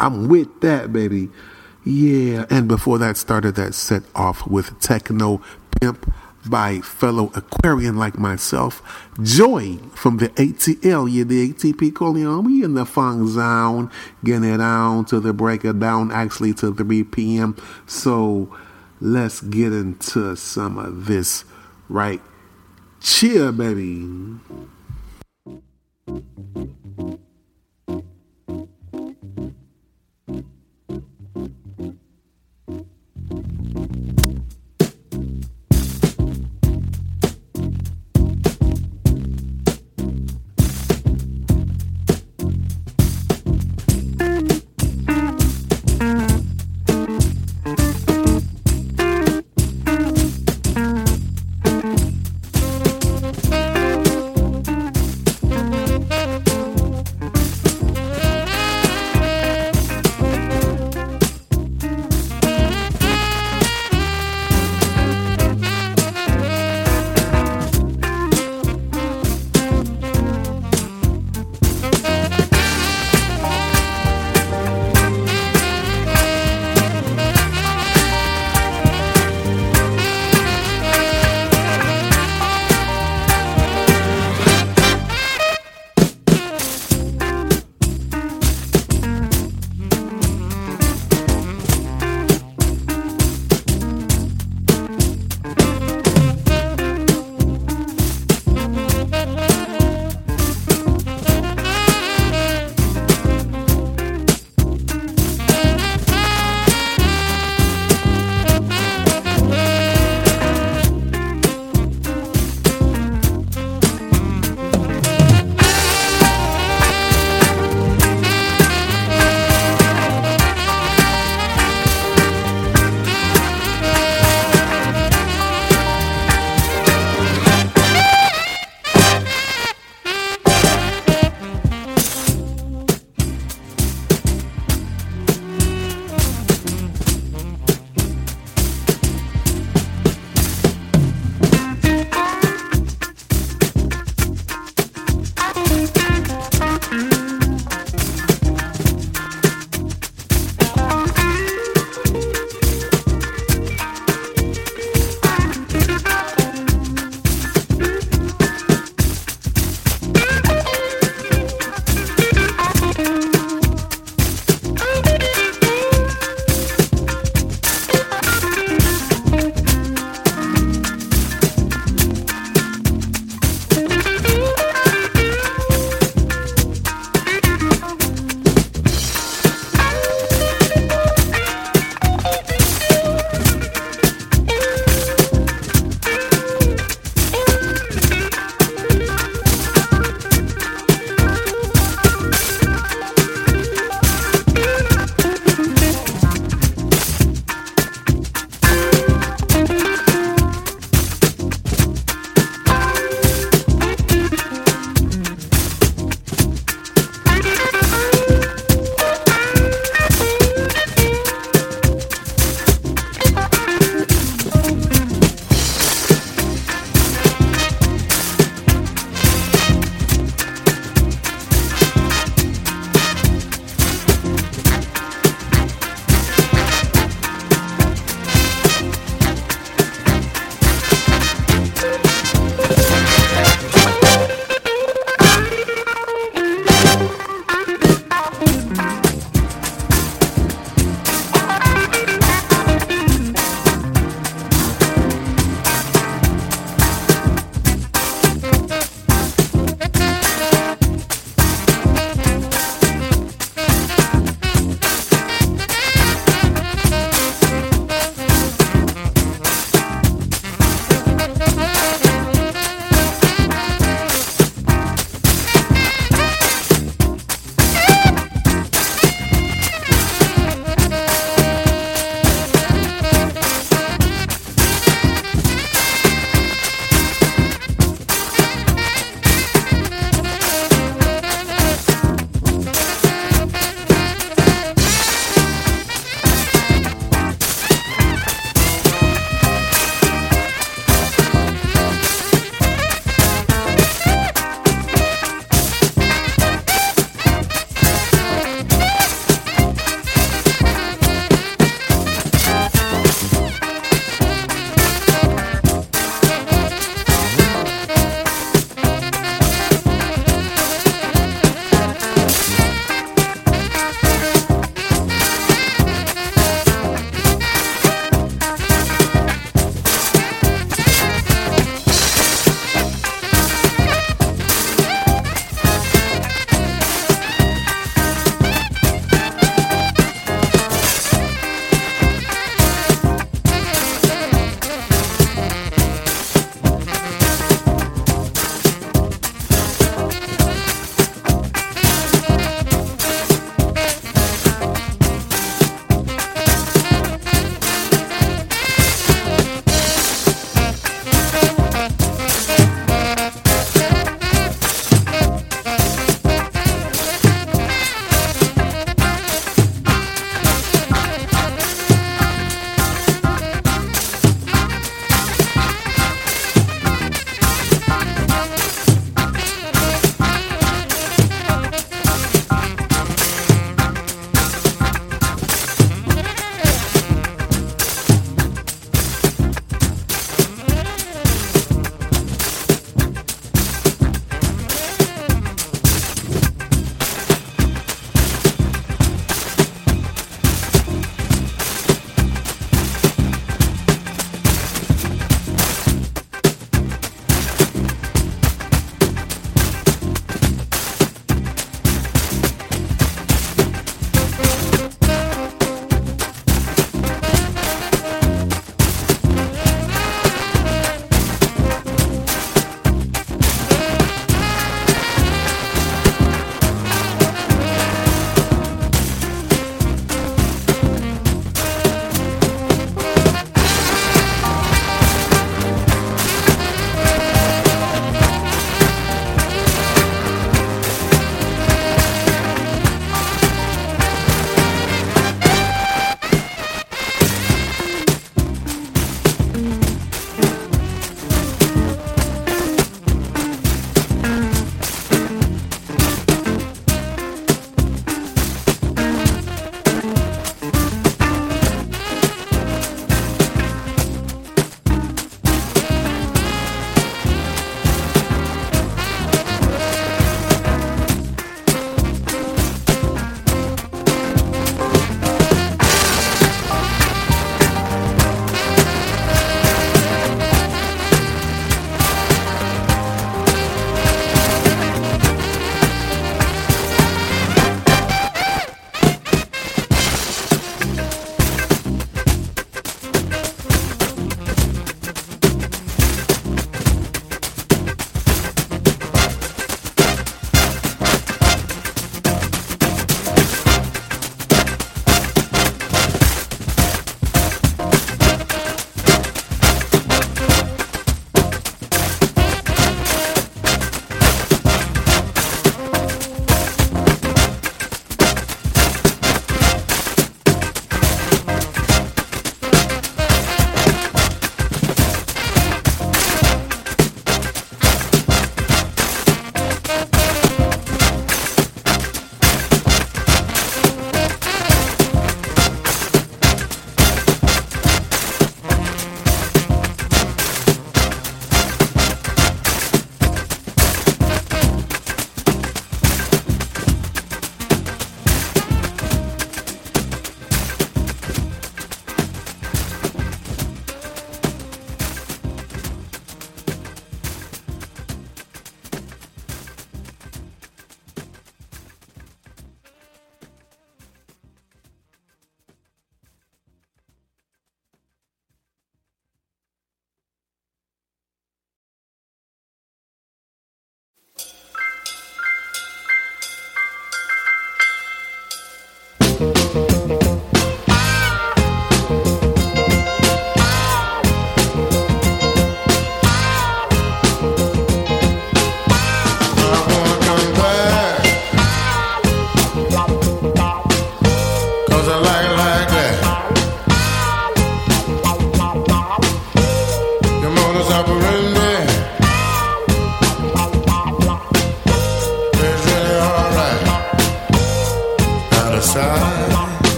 Speaker 2: I'm with that, baby. Yeah. And before that, started that set off with Techno Pimp by fellow Aquarian like myself, Joy from the ATL. Yeah, the ATP calling on me in the funk zone, getting it on to the break of down, actually to 3 p.m. So let's get into some of this right Cheer, baby.
Speaker 8: Thank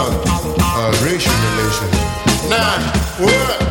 Speaker 12: about uh, racial relations. Now, what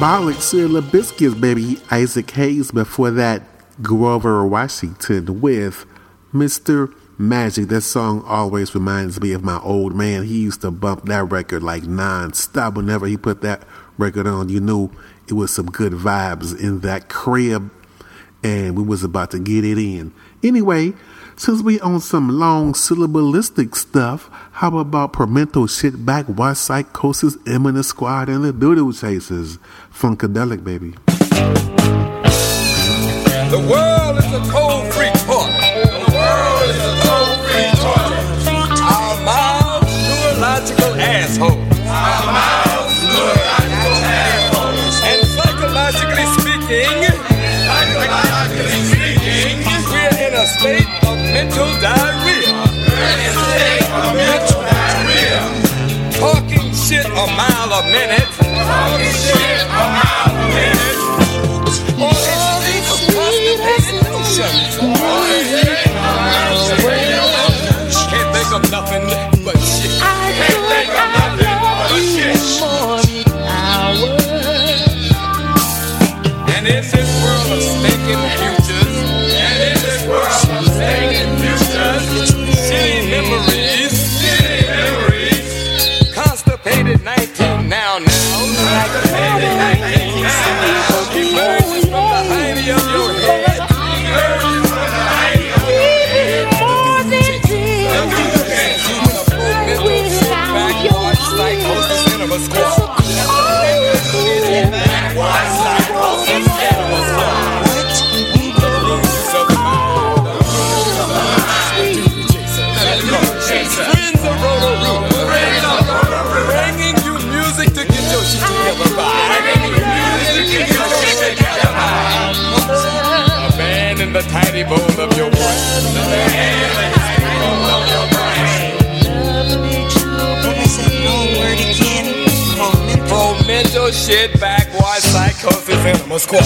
Speaker 2: Violet Cilla Biscuits, baby. Isaac Hayes before that, Grover Washington with Mr. Magic. That song always reminds me of my old man. He used to bump that record like nonstop Whenever he put that record on, you knew it was some good vibes in that crib. And we was about to get it in. Anyway, since we on some long syllabalistic stuff, how about Pimento Shitback, White Psychosis, Eminent Squad, and the Doodoo Chasers? Funkadelic, baby.
Speaker 13: The world minute. Talking shit a minute. All this preposterous notion. All this. Can't think of nothing. shit back while psychosis in
Speaker 14: a
Speaker 13: squad.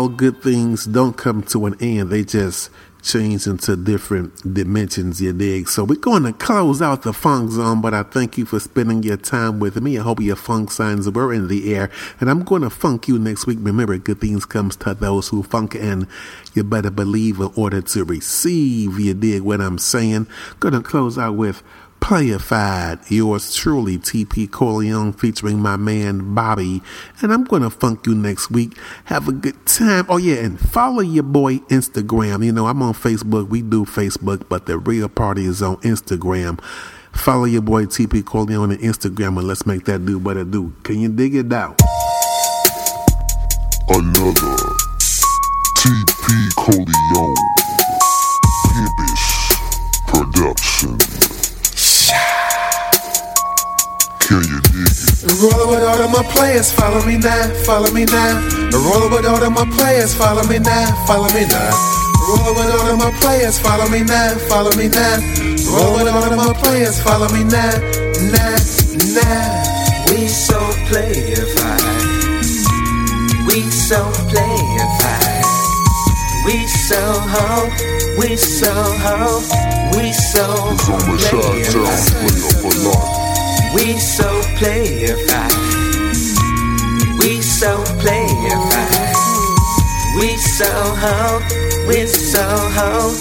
Speaker 13: all good things don't come to an end. They just change into different dimensions, you dig? So we're going to close out the funk zone, but I thank you for spending your time with me. I hope your funk signs were in the air. And I'm going to funk you next week. Remember, good things comes to those who funk, and you better believe in order to receive, you dig what I'm saying? Going to close out with
Speaker 15: Playified, yours truly, TP Corleone, featuring my man Bobby. And I'm going to funk you next week. Have a good time. Oh, yeah, and follow your boy Instagram. You know, I'm on Facebook. We do Facebook, but the real party is on Instagram. Follow your boy TP Corleone on Instagram and let's make that do what it do. Can you dig it out?
Speaker 16: Another TP Corleone Pimpish production. Can you dig it?
Speaker 2: Roll with all of my players, follow me now, follow me now. Roll with all of my players, follow me now, follow me now. Roll with all of my players, follow me now, follow me now. Roll with all of my players, follow me now, now, now.
Speaker 8: We so playified. We so playified. We so ho. We so ho. We so
Speaker 16: It's on the side town player for life.
Speaker 8: We so playified. We so playified. We so ho. We so ho.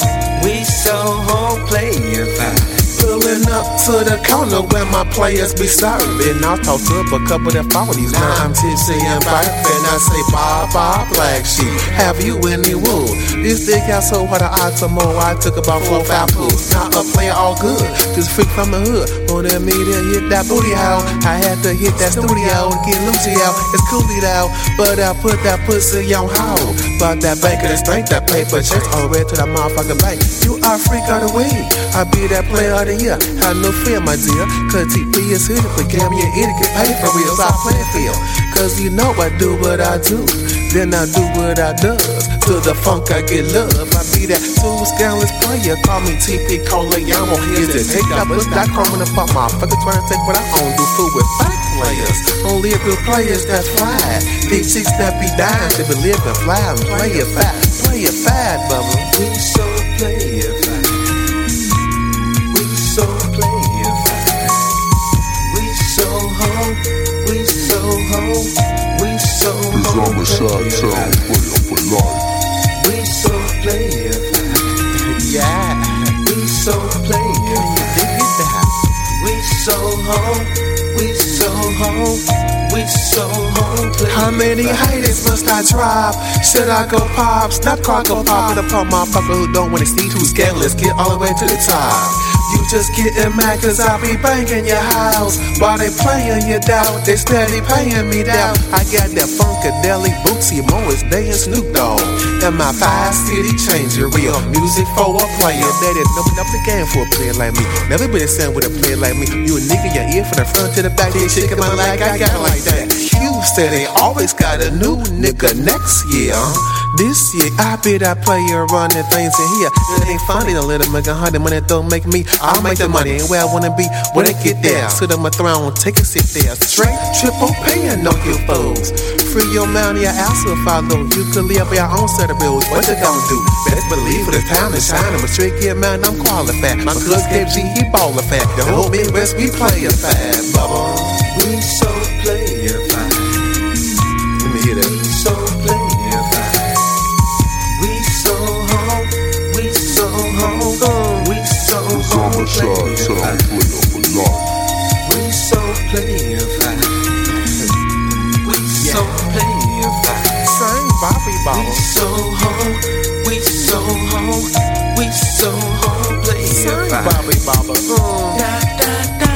Speaker 8: We so ho playified.
Speaker 2: Pulling up to the corner where my players be serving. I'll talk up a couple of forties. Now I'm tipsy and burping. I say, bye bye, black sheep. Have you any wool? This dick got so hard I ought some more. I took about four or five pulls. Now a player all good. Just freak from the hood. Wanted me to hit that booty out. I had to hit that studio and get Lucy out. It's coolie out. But I put that pussy on hold. But that bank of the strength, that paper checks all red to that motherfucking bank. You are freak of the week. I be that player the. Have no fear, my dear. Cause TP is here become your idiot. Get paid for real. So I play feel. Cause you know I do what I do. Then I do what I does. To the funk I get love. I be that two scandalous player. Call me TP Corleone. Here's the take that bus dot com and pop my fucker trying to take what I own. Do food with fat players. Only a good players that's fly. Big chicks that be dying to be living fly and play it fat. Play it fat, bubba.
Speaker 8: We so. We so
Speaker 16: It's
Speaker 8: ho.
Speaker 16: on the side town player for life.
Speaker 8: We so playified.
Speaker 2: Yeah.
Speaker 8: We so playified.
Speaker 2: Dig it down.
Speaker 8: We so ho. We so ho. We so ho.
Speaker 2: How many haters must I drop? Should I go pop? Stop croco pop and upon motherfucker who don't wanna see too scandalous. Get all the way to the top. Just getting mad cause I be banging your house. While they playing you down, they steady paying me down. I got that funkadelic Bootsy Morris Day and Snoop Dogg. And my five city changer real music for a player. They didn't open up the game for a player like me. Never been a with a player like me. You a nigga, your ear from the front to the back, they shaking my leg. I got like that. They always got a new nigga next year. This year I be that player running things in here. It ain't funny to let a nigga hundred money don't make me. I'll make the money where I wanna be when I get there. Sit on my throne, take a sit there. Straight triple paying on you fools. Free your mind, your ass will follow. You could live your own set of bills. What you gonna do? Best believe it, the time to shine. I'm a straight man, I'm qualified. My cuz KG, he baller fat. The whole Midwest, we play a fat, bubba.
Speaker 8: We so playified.
Speaker 16: Side town player for life.
Speaker 8: We so playified. We so playified.
Speaker 2: Same Bobby
Speaker 8: We
Speaker 2: Bobble.
Speaker 8: so ho. We so ho. We so ho.
Speaker 2: Same
Speaker 8: Playified.
Speaker 2: Bobby Bobble. Mm.
Speaker 8: Da da da